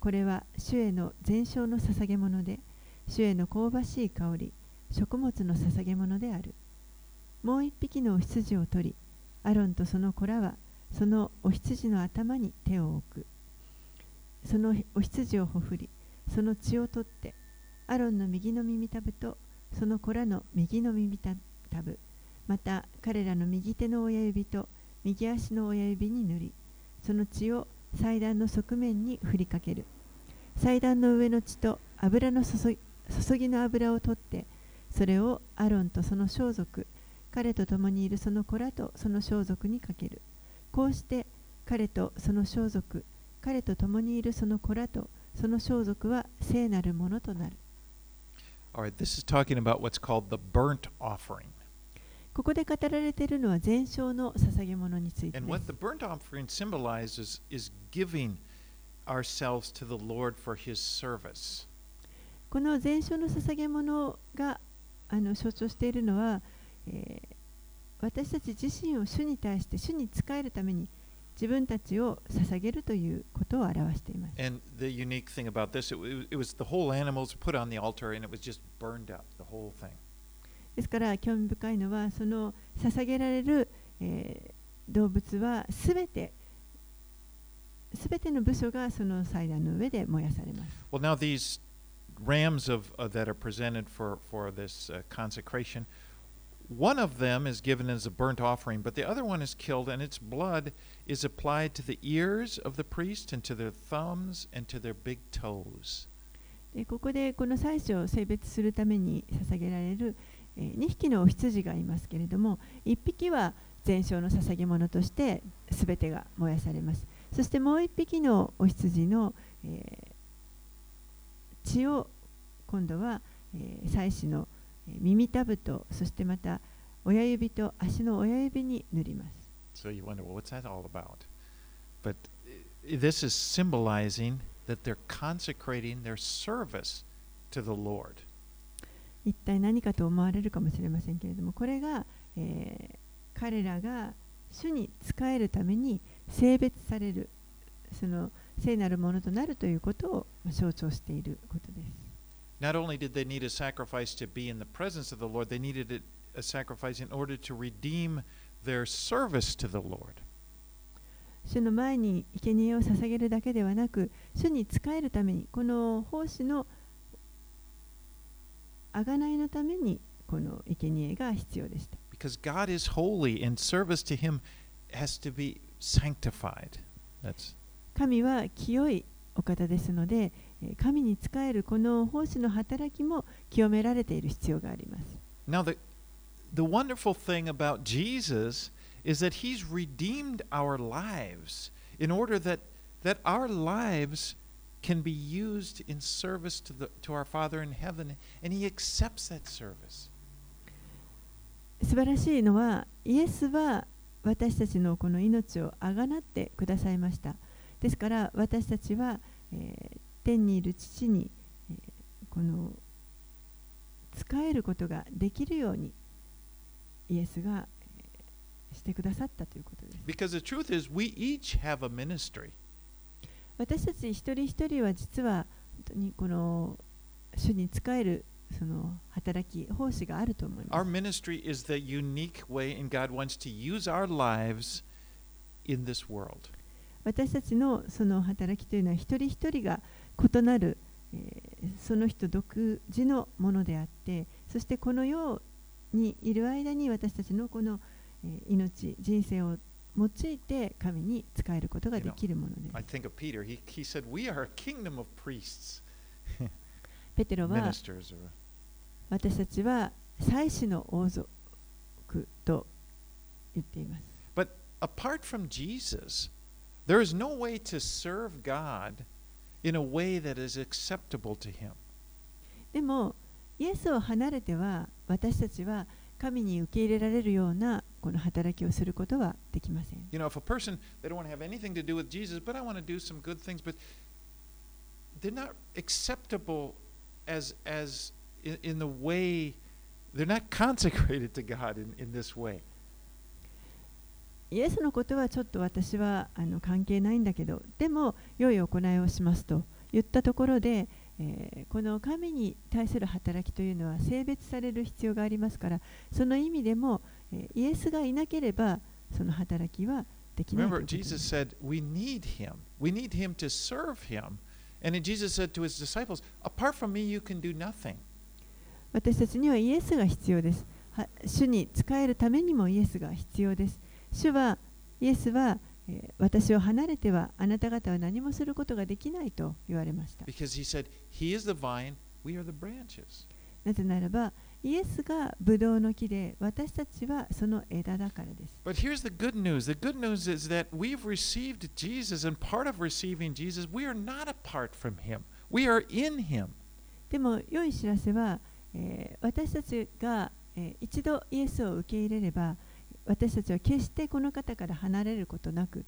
これは主への全焼の捧げ物で、主への香ばしい香り、食物の捧げ物である。もう一匹の羊を取り、アロンとその子らはそのお羊の頭に手を置く。そのお羊をほふり、その血を取って、アロンの右の耳たぶとその子らの右の耳たぶ、また彼らの右手の親指と右足の親指に塗りその血を祭壇の側面に振りかける祭壇の上の血と油の注ぎ注ぎの油を取ってそれをアロンとその装束彼と共にいるその子らとその装束にかけるこうして彼とその装束彼と共にいるその子らとその装束は聖なるものとなる All right, this is talking about what's called the burnt offering. ここで語られているのは全焼の捧げ物について And で what す the burnt offering symbolizes is giving ourselves to the Lord for his service. この全焼の捧げ物があの象徴しているのは、えー私たち自身を主に対して主に仕えるために自分たちを捧げるということを表しています。And the unique thing about this, it, wa- it was the whole animals put on the altar and it was just burned up, the whole thing. ですから興味深いのはその捧げられる、えー動物はすべてすべての部署がその祭壇の上で燃やされます。Well, now these rams of uh, that are presented for for this uh, consecration, one of them is given as a burnt offering, but the other one is killed, and its blood is applied to the ears of the priest and to their thumbs and to their big toes. でここでこの祭司を性別するために捧げられる、え2匹の羊がいますけれども1匹は全焼の捧げ物として全てが燃やされますそしてもう1匹のお羊の、えー血を今度は、えー祭司の耳たぶとそしてまた親指と足の親指に塗ります So you wonder, well, what's that all about? But uh, this is symbolizing that they're consecrating their service to the Lord. 一体何かと思われるかもしれませんけれどもこれが、えー彼らが主に仕えるために性別されるその聖なるものとなるということをまあ象徴していることです。not only did they need a sacrifice to be in the presence of the Lord, they needed it, a sacrifice in order to redeem their service to the Lord. 主の前に生贄を捧げるだけではなく主に仕えるためにこの奉仕の贖いのためにこの生贄が必要でした Because God is holy and service to Him has to be sanctified. That's 神は清いお方ですのでえー 神に仕えるこの奉仕の働きも清められている必要があります now the the wonderful thing about Jesus is that He's redeemed our lives in order that that our lives can be used in service to the to our Father in heaven, and He accepts that service. 素晴らしいのはイエスは私たちのこの命をあがなってくださいましたですから私たちは、えー天にいる父に、えー、この使えることができるようにイエスがしてくださったということです。私たち一人一人は実は本当にこの主に使えるその働き奉仕があると思います。Our ministry is the unique way and God wants to use our lives in this world. 私たちのその働きというのは一人一人が異なる、えー、その人独自のものであってそしてこの世にいる間に私たちのこの、えー、命人生を用いて神に使えることができるものです。ペテロは私たちは祭司の王族と言っています。in a way that is acceptable to Him. でもイエスを離れては私たちは神に受け入れられるようなこの働きをすることはできません You know, if a person, they don't want to have anything to do with Jesus, but I want to do some good things, but they're not acceptable as, as in, in the way, they're not consecrated to God in, in this way. イエスのことはちょっと私はあの関係ないんだけどでも良い行いをしますと言ったところで、えーこの神に対する働きというのは性別される必要がありますからその意味でも、えーイエスがいなければその働きはできない Remember, Jesus said, We need him. We need him to serve him. And then Jesus said to his disciples, Apart from me, you can do nothing. 私たちにはイエスが必要です。は主に仕えるためにもイエスが必要です。主は、イエスは、えー私を離れてはあなた方は何もすることができないと言われました。なぜならば、イエスがブドウの木で私たちはその枝だからです。But here's the good news the good news is that we've received Jesus, and part of receiving Jesus, we are not apart from him, we are in him. でも良い知らせは、えー私たちが、えー一度イエスを受け入れれば私たちは決してこの方から離れることなく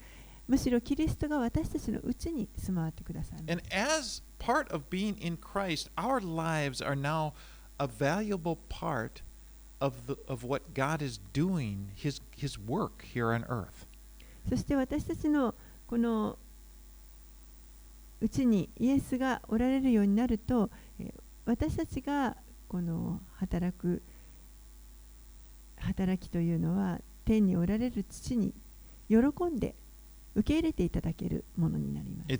むしろキリストが私たちのうちに住まわってください And as part of being in Christ, our lives are now a valuable part of, the, of what God is doing, his, his work here on earth. そして私たちのこのうちにイエスがおられるようになると、えー私たちがこの働く働きというのは天におられる父に喜んで受け入れていただけるものになります。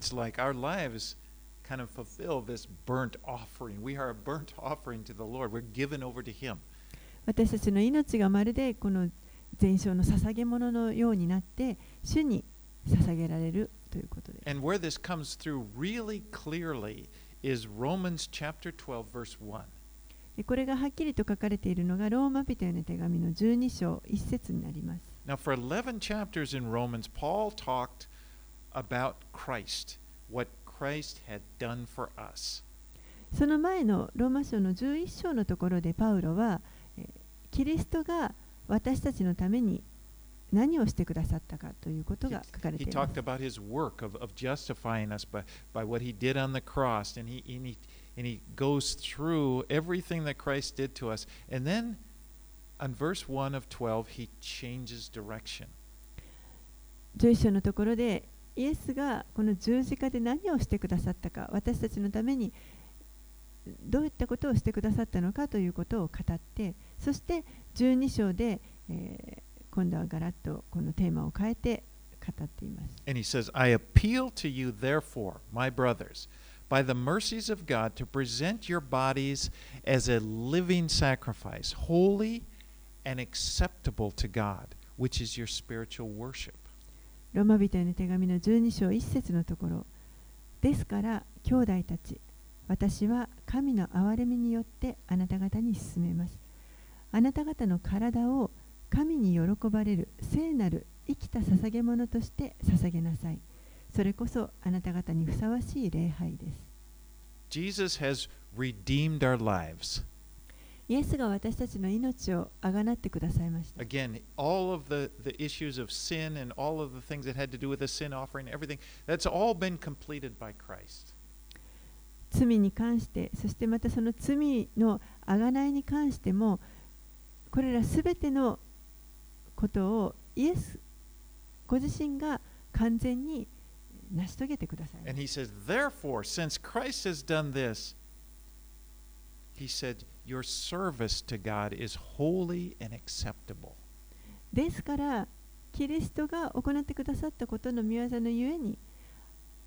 私たちの命がまるでこの全焼の捧げ物のようになって、主に捧げられるということです。でこれがはっきりと書かれているのがローマ人への手紙の12章1節になります。Now, for 11 chapters in Romans, Paul talked about Christ, what Christ had done for us. その前のローマ書の11章のところでパウロは、えーキリストが私たちのために何をしてくださったかということが書かれて He います talked。about his work of, of justifying us by, by what he did on the cross, and he, and, he, and he goes through everything that Christ did to us. And then on verse 1 of 12, he changes direction. 11章のところでイエスがこの十字架で何をしてくださったか私たちのためにどういったことをしてくださったのかということを語ってそして12章で、えー今度はガラッとこのテーマを変えて語っています。And he says, I appeal to you, therefore, my brothers, by the mercies of God, to present your bodies as a living sacrifice, holy and acceptable to God, which is your spiritual worship. ロマ人への手紙の12章1節のところですから兄弟たち私は神の憐れみによってあなた方に進めますあなた方の体を神に喜ばれる聖なる生きた捧げ物として捧げなさいそれこそあなた方にふさわしい礼拝です Jesus has redeemed our lives. イエスが私たちの命をあがなってくださいました Again, all of the, the issues of sin and all of the things that had to do with the sin offering, everything, that's all been completed by Christ. 罪に関してそしてまたその罪のあがないに関してもこれらすべてのことをイエスご自身が完全に成し遂げてください And he says, Therefore, since Christ has done this, he said, Your service to God is holy and acceptable. ですからキリストが行ってくださったことの見業のゆえに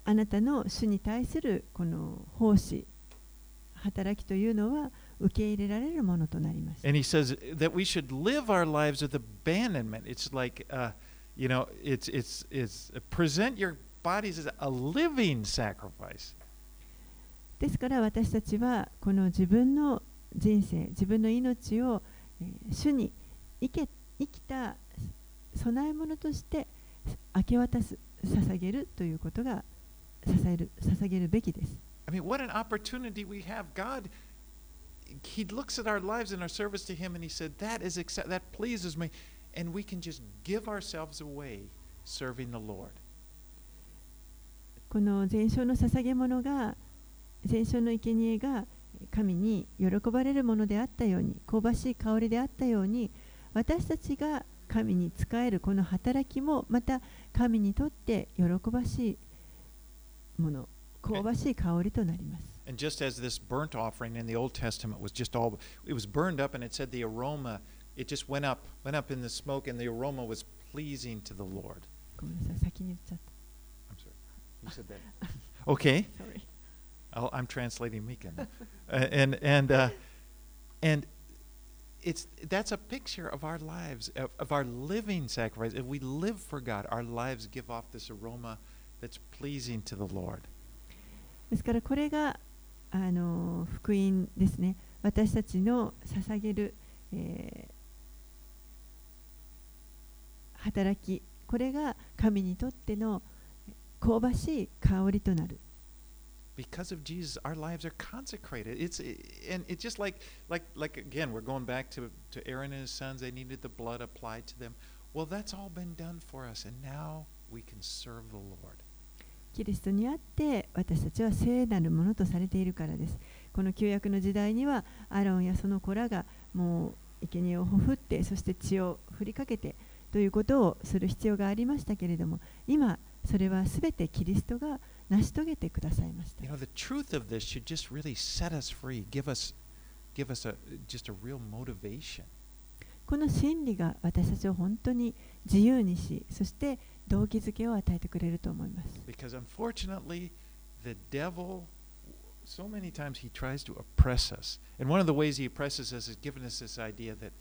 あなたの主に対するこの奉仕働きというのは受け入れられるものとなります And he says that we should live our lives with abandonment. It's like, uh, you know, it's, it's, it's present your bodies as a living sacrifice. ですから私たちはこの自分の人生自分の命を、えー主に生け生きた供え物として明け渡す捧げるということが捧げる捧げるべきです I mean, what an opportunity we have. God, He looks at our lives and our service to Him and He said, That is accept- that pleases me. And we can just give ourselves away serving the Lord. この全焼の捧げ物が全焼の生贄が神に喜ばれるものであったように香ばしい香りであったように私たちが神に仕えるこの働きもまた神にとって喜ばしいもの香ばしい香りとなります And just as this burnt offering in the Old Testament was just all, it was burned up and it said the aroma, it just went up, went up in the smoke and the aroma was pleasing to the Lord. ごめんなさい先に言っちゃっ I'm sorry. You said that. Okay. た Sorry I'll, I'm translating Mika. now. Uh, and and uh, and it's that's a picture of our lives, of, of our living sacrifice. If we live for God, our lives give off this aroma that's pleasing to the Lord. ですからこれがあの福音ですね私たちの捧げる、えー働きこれが神にとっての 香ばしい香りとなる Because of Jesus, our lives are consecrated. It's and it's just like like like again, we're going back to to Aaron and his sons. They needed the blood applied to them. Well, that's all been done for us, and now we can serve the Lord. キリストにあって私たちは聖なるものとされているからですこの旧約の時代にはアロンやその子らがもう生贄をほふってそして血を振りかけてということをする必要がありましたけれども今それはすべてキリストが成し遂げてくださいました You know, the truth of this should just really set us free, give us, give us a just a real motivation. この真理が私たちを本当に自由にしそして動機づけを与えてくれると思います Because unfortunately, the devil, so many times he tries to oppress us. And one of the ways he oppresses us is giving us this idea that,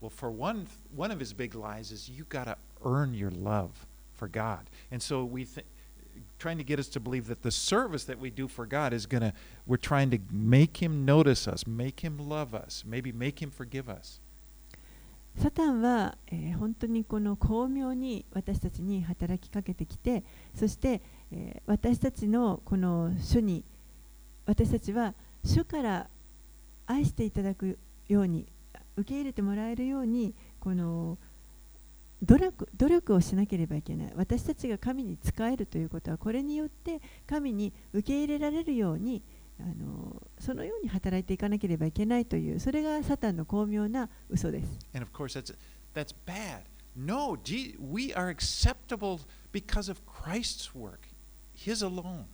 well, for one, one of his big lies is you got to earn your love for God. And so we think, trying to get us to believe that the service that we do for God is going to, we're trying to make him notice us, make him love us, maybe make him forgive us. サタンは、えー本当にこの巧妙に私たちに働きかけてきてそして、えー私たちのこの主に私たちは主から愛していただくように受け入れてもらえるようにこの努力努力をしなければいけない私たちが神に仕えるということはこれによって神に受け入れられるようにあのそのように働いていかなければいけないというそれがサタンの巧妙な嘘です。And of course, that's, that's bad. No, we are acceptable because of Christ's work, His alone.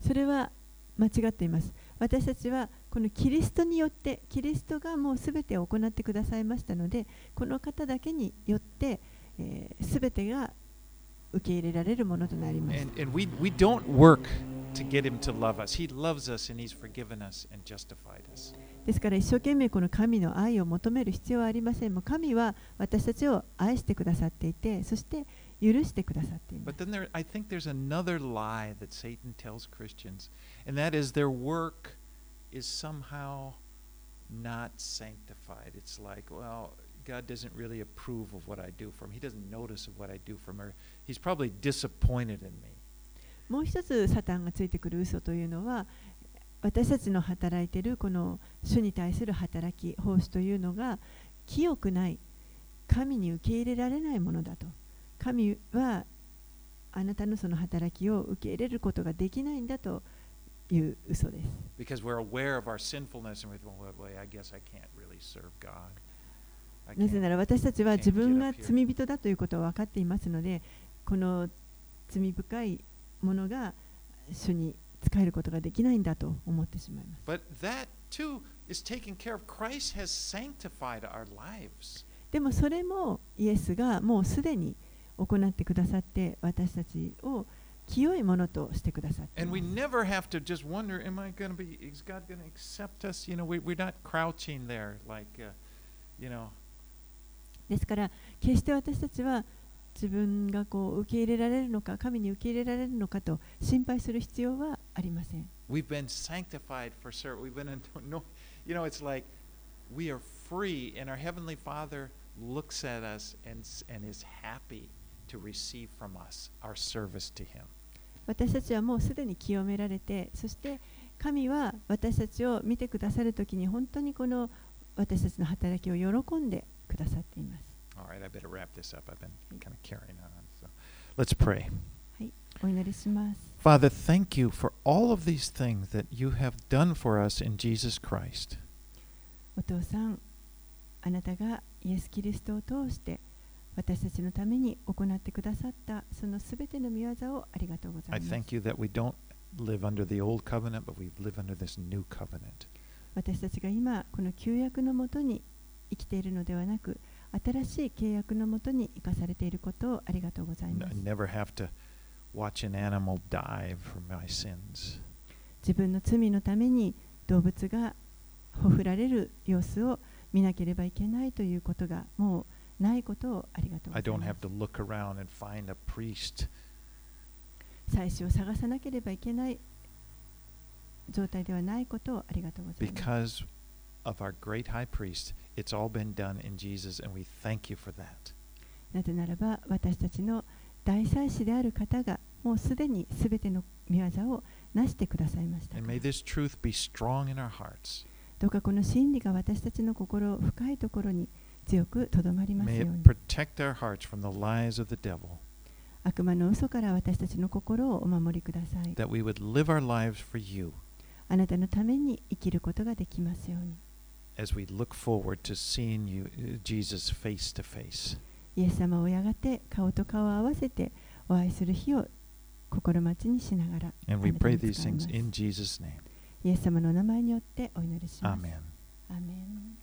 それは間違っています。私たちはこのキリストによってキリストがもうすべてを行ってくださいましたのでこの方だけによってすべ、てが受け入れられるものとなります。And, and we, we don't work to get him to love us. He loves us and he's forgiven us and justified us. ですから一生懸命この神の愛を求める必要はありません。もう神は私たちを愛してくださっていて、そして許してくださっています。But then there, I think there's another lie that Satan tells Christians, and that is their work is somehow not sanctified. It's like, well, God doesn't really approve of what I do for him. He doesn't notice of what I do for him. Or he's probably disappointed in me. もう一つサタンがついてくる嘘というのは私たちの働いているこの主に対する働き奉仕というのが清くない神に受け入れられないものだと神はあなたのその働きを受け入れることができないんだという嘘です。Because we're aware of our sinfulness and we think, well, I guess I can't really serve God. なぜなら私たちは自分が罪人だということを分かっていますので、この罪深いものが主に使えることができないんだと思ってしまいます。でもそれもイエスがもうすでに行ってくださって私たちを清いものとしてくださって。ですから決して私たちは自分がこう受け入れられるのか神に受け入れられるのかと心配する必要はありません。We've been sanctified for service. We've been, no, you know, it's like we are free, and our Heavenly Father looks at us and, and is happy to receive from us our service to Him. 私たちはもうすでに清められて、そして神は私たちを見てくださるときに本当にこの私たちの働きを喜んでくださっています。All right, I better wrap this up. I've been kind of carrying on. So let's pray. はい、お祈りします。Father, thank you for all of these things that you have done for us in Jesus Christ. お父さん、あなたがイエス・キリストを通して私たちのために行ってくださったそのすべての御業をありがとうござ I います。thank you that we don't live under the old covenant, but we live under this new covenant. 私たちが今この旧約のもとに生きているのではなく新しい契約のもとに生かされていることをありがとうございます。Never have to watch an animal die for my sins. 自分の罪のために動物がほふられる様子を見なければいけないということがもうないことをありがとうございます。祭司を探さなければいけない状態ではないことをありがとうございます of our great high priest, it's all been done in Jesus, and we thank you for that. なぜならば私たちの大祭司である方がもうすでに全ての御業を成してくださいましたから。どうかこの真理が私たちの心を深いところに強くとどまりますように。悪魔の嘘から私たちの心をお守りください。あなたのために生きることができますように。as we look forward to seeing you, uh, Jesus, face to face. イエス様をやがて顔と顔を合わせてお会いする日を心待ちにしながら And we あなた pray に these 使いま things す in Jesus' name. イエス様のお名前によってお祈りします。 Amen. アーメン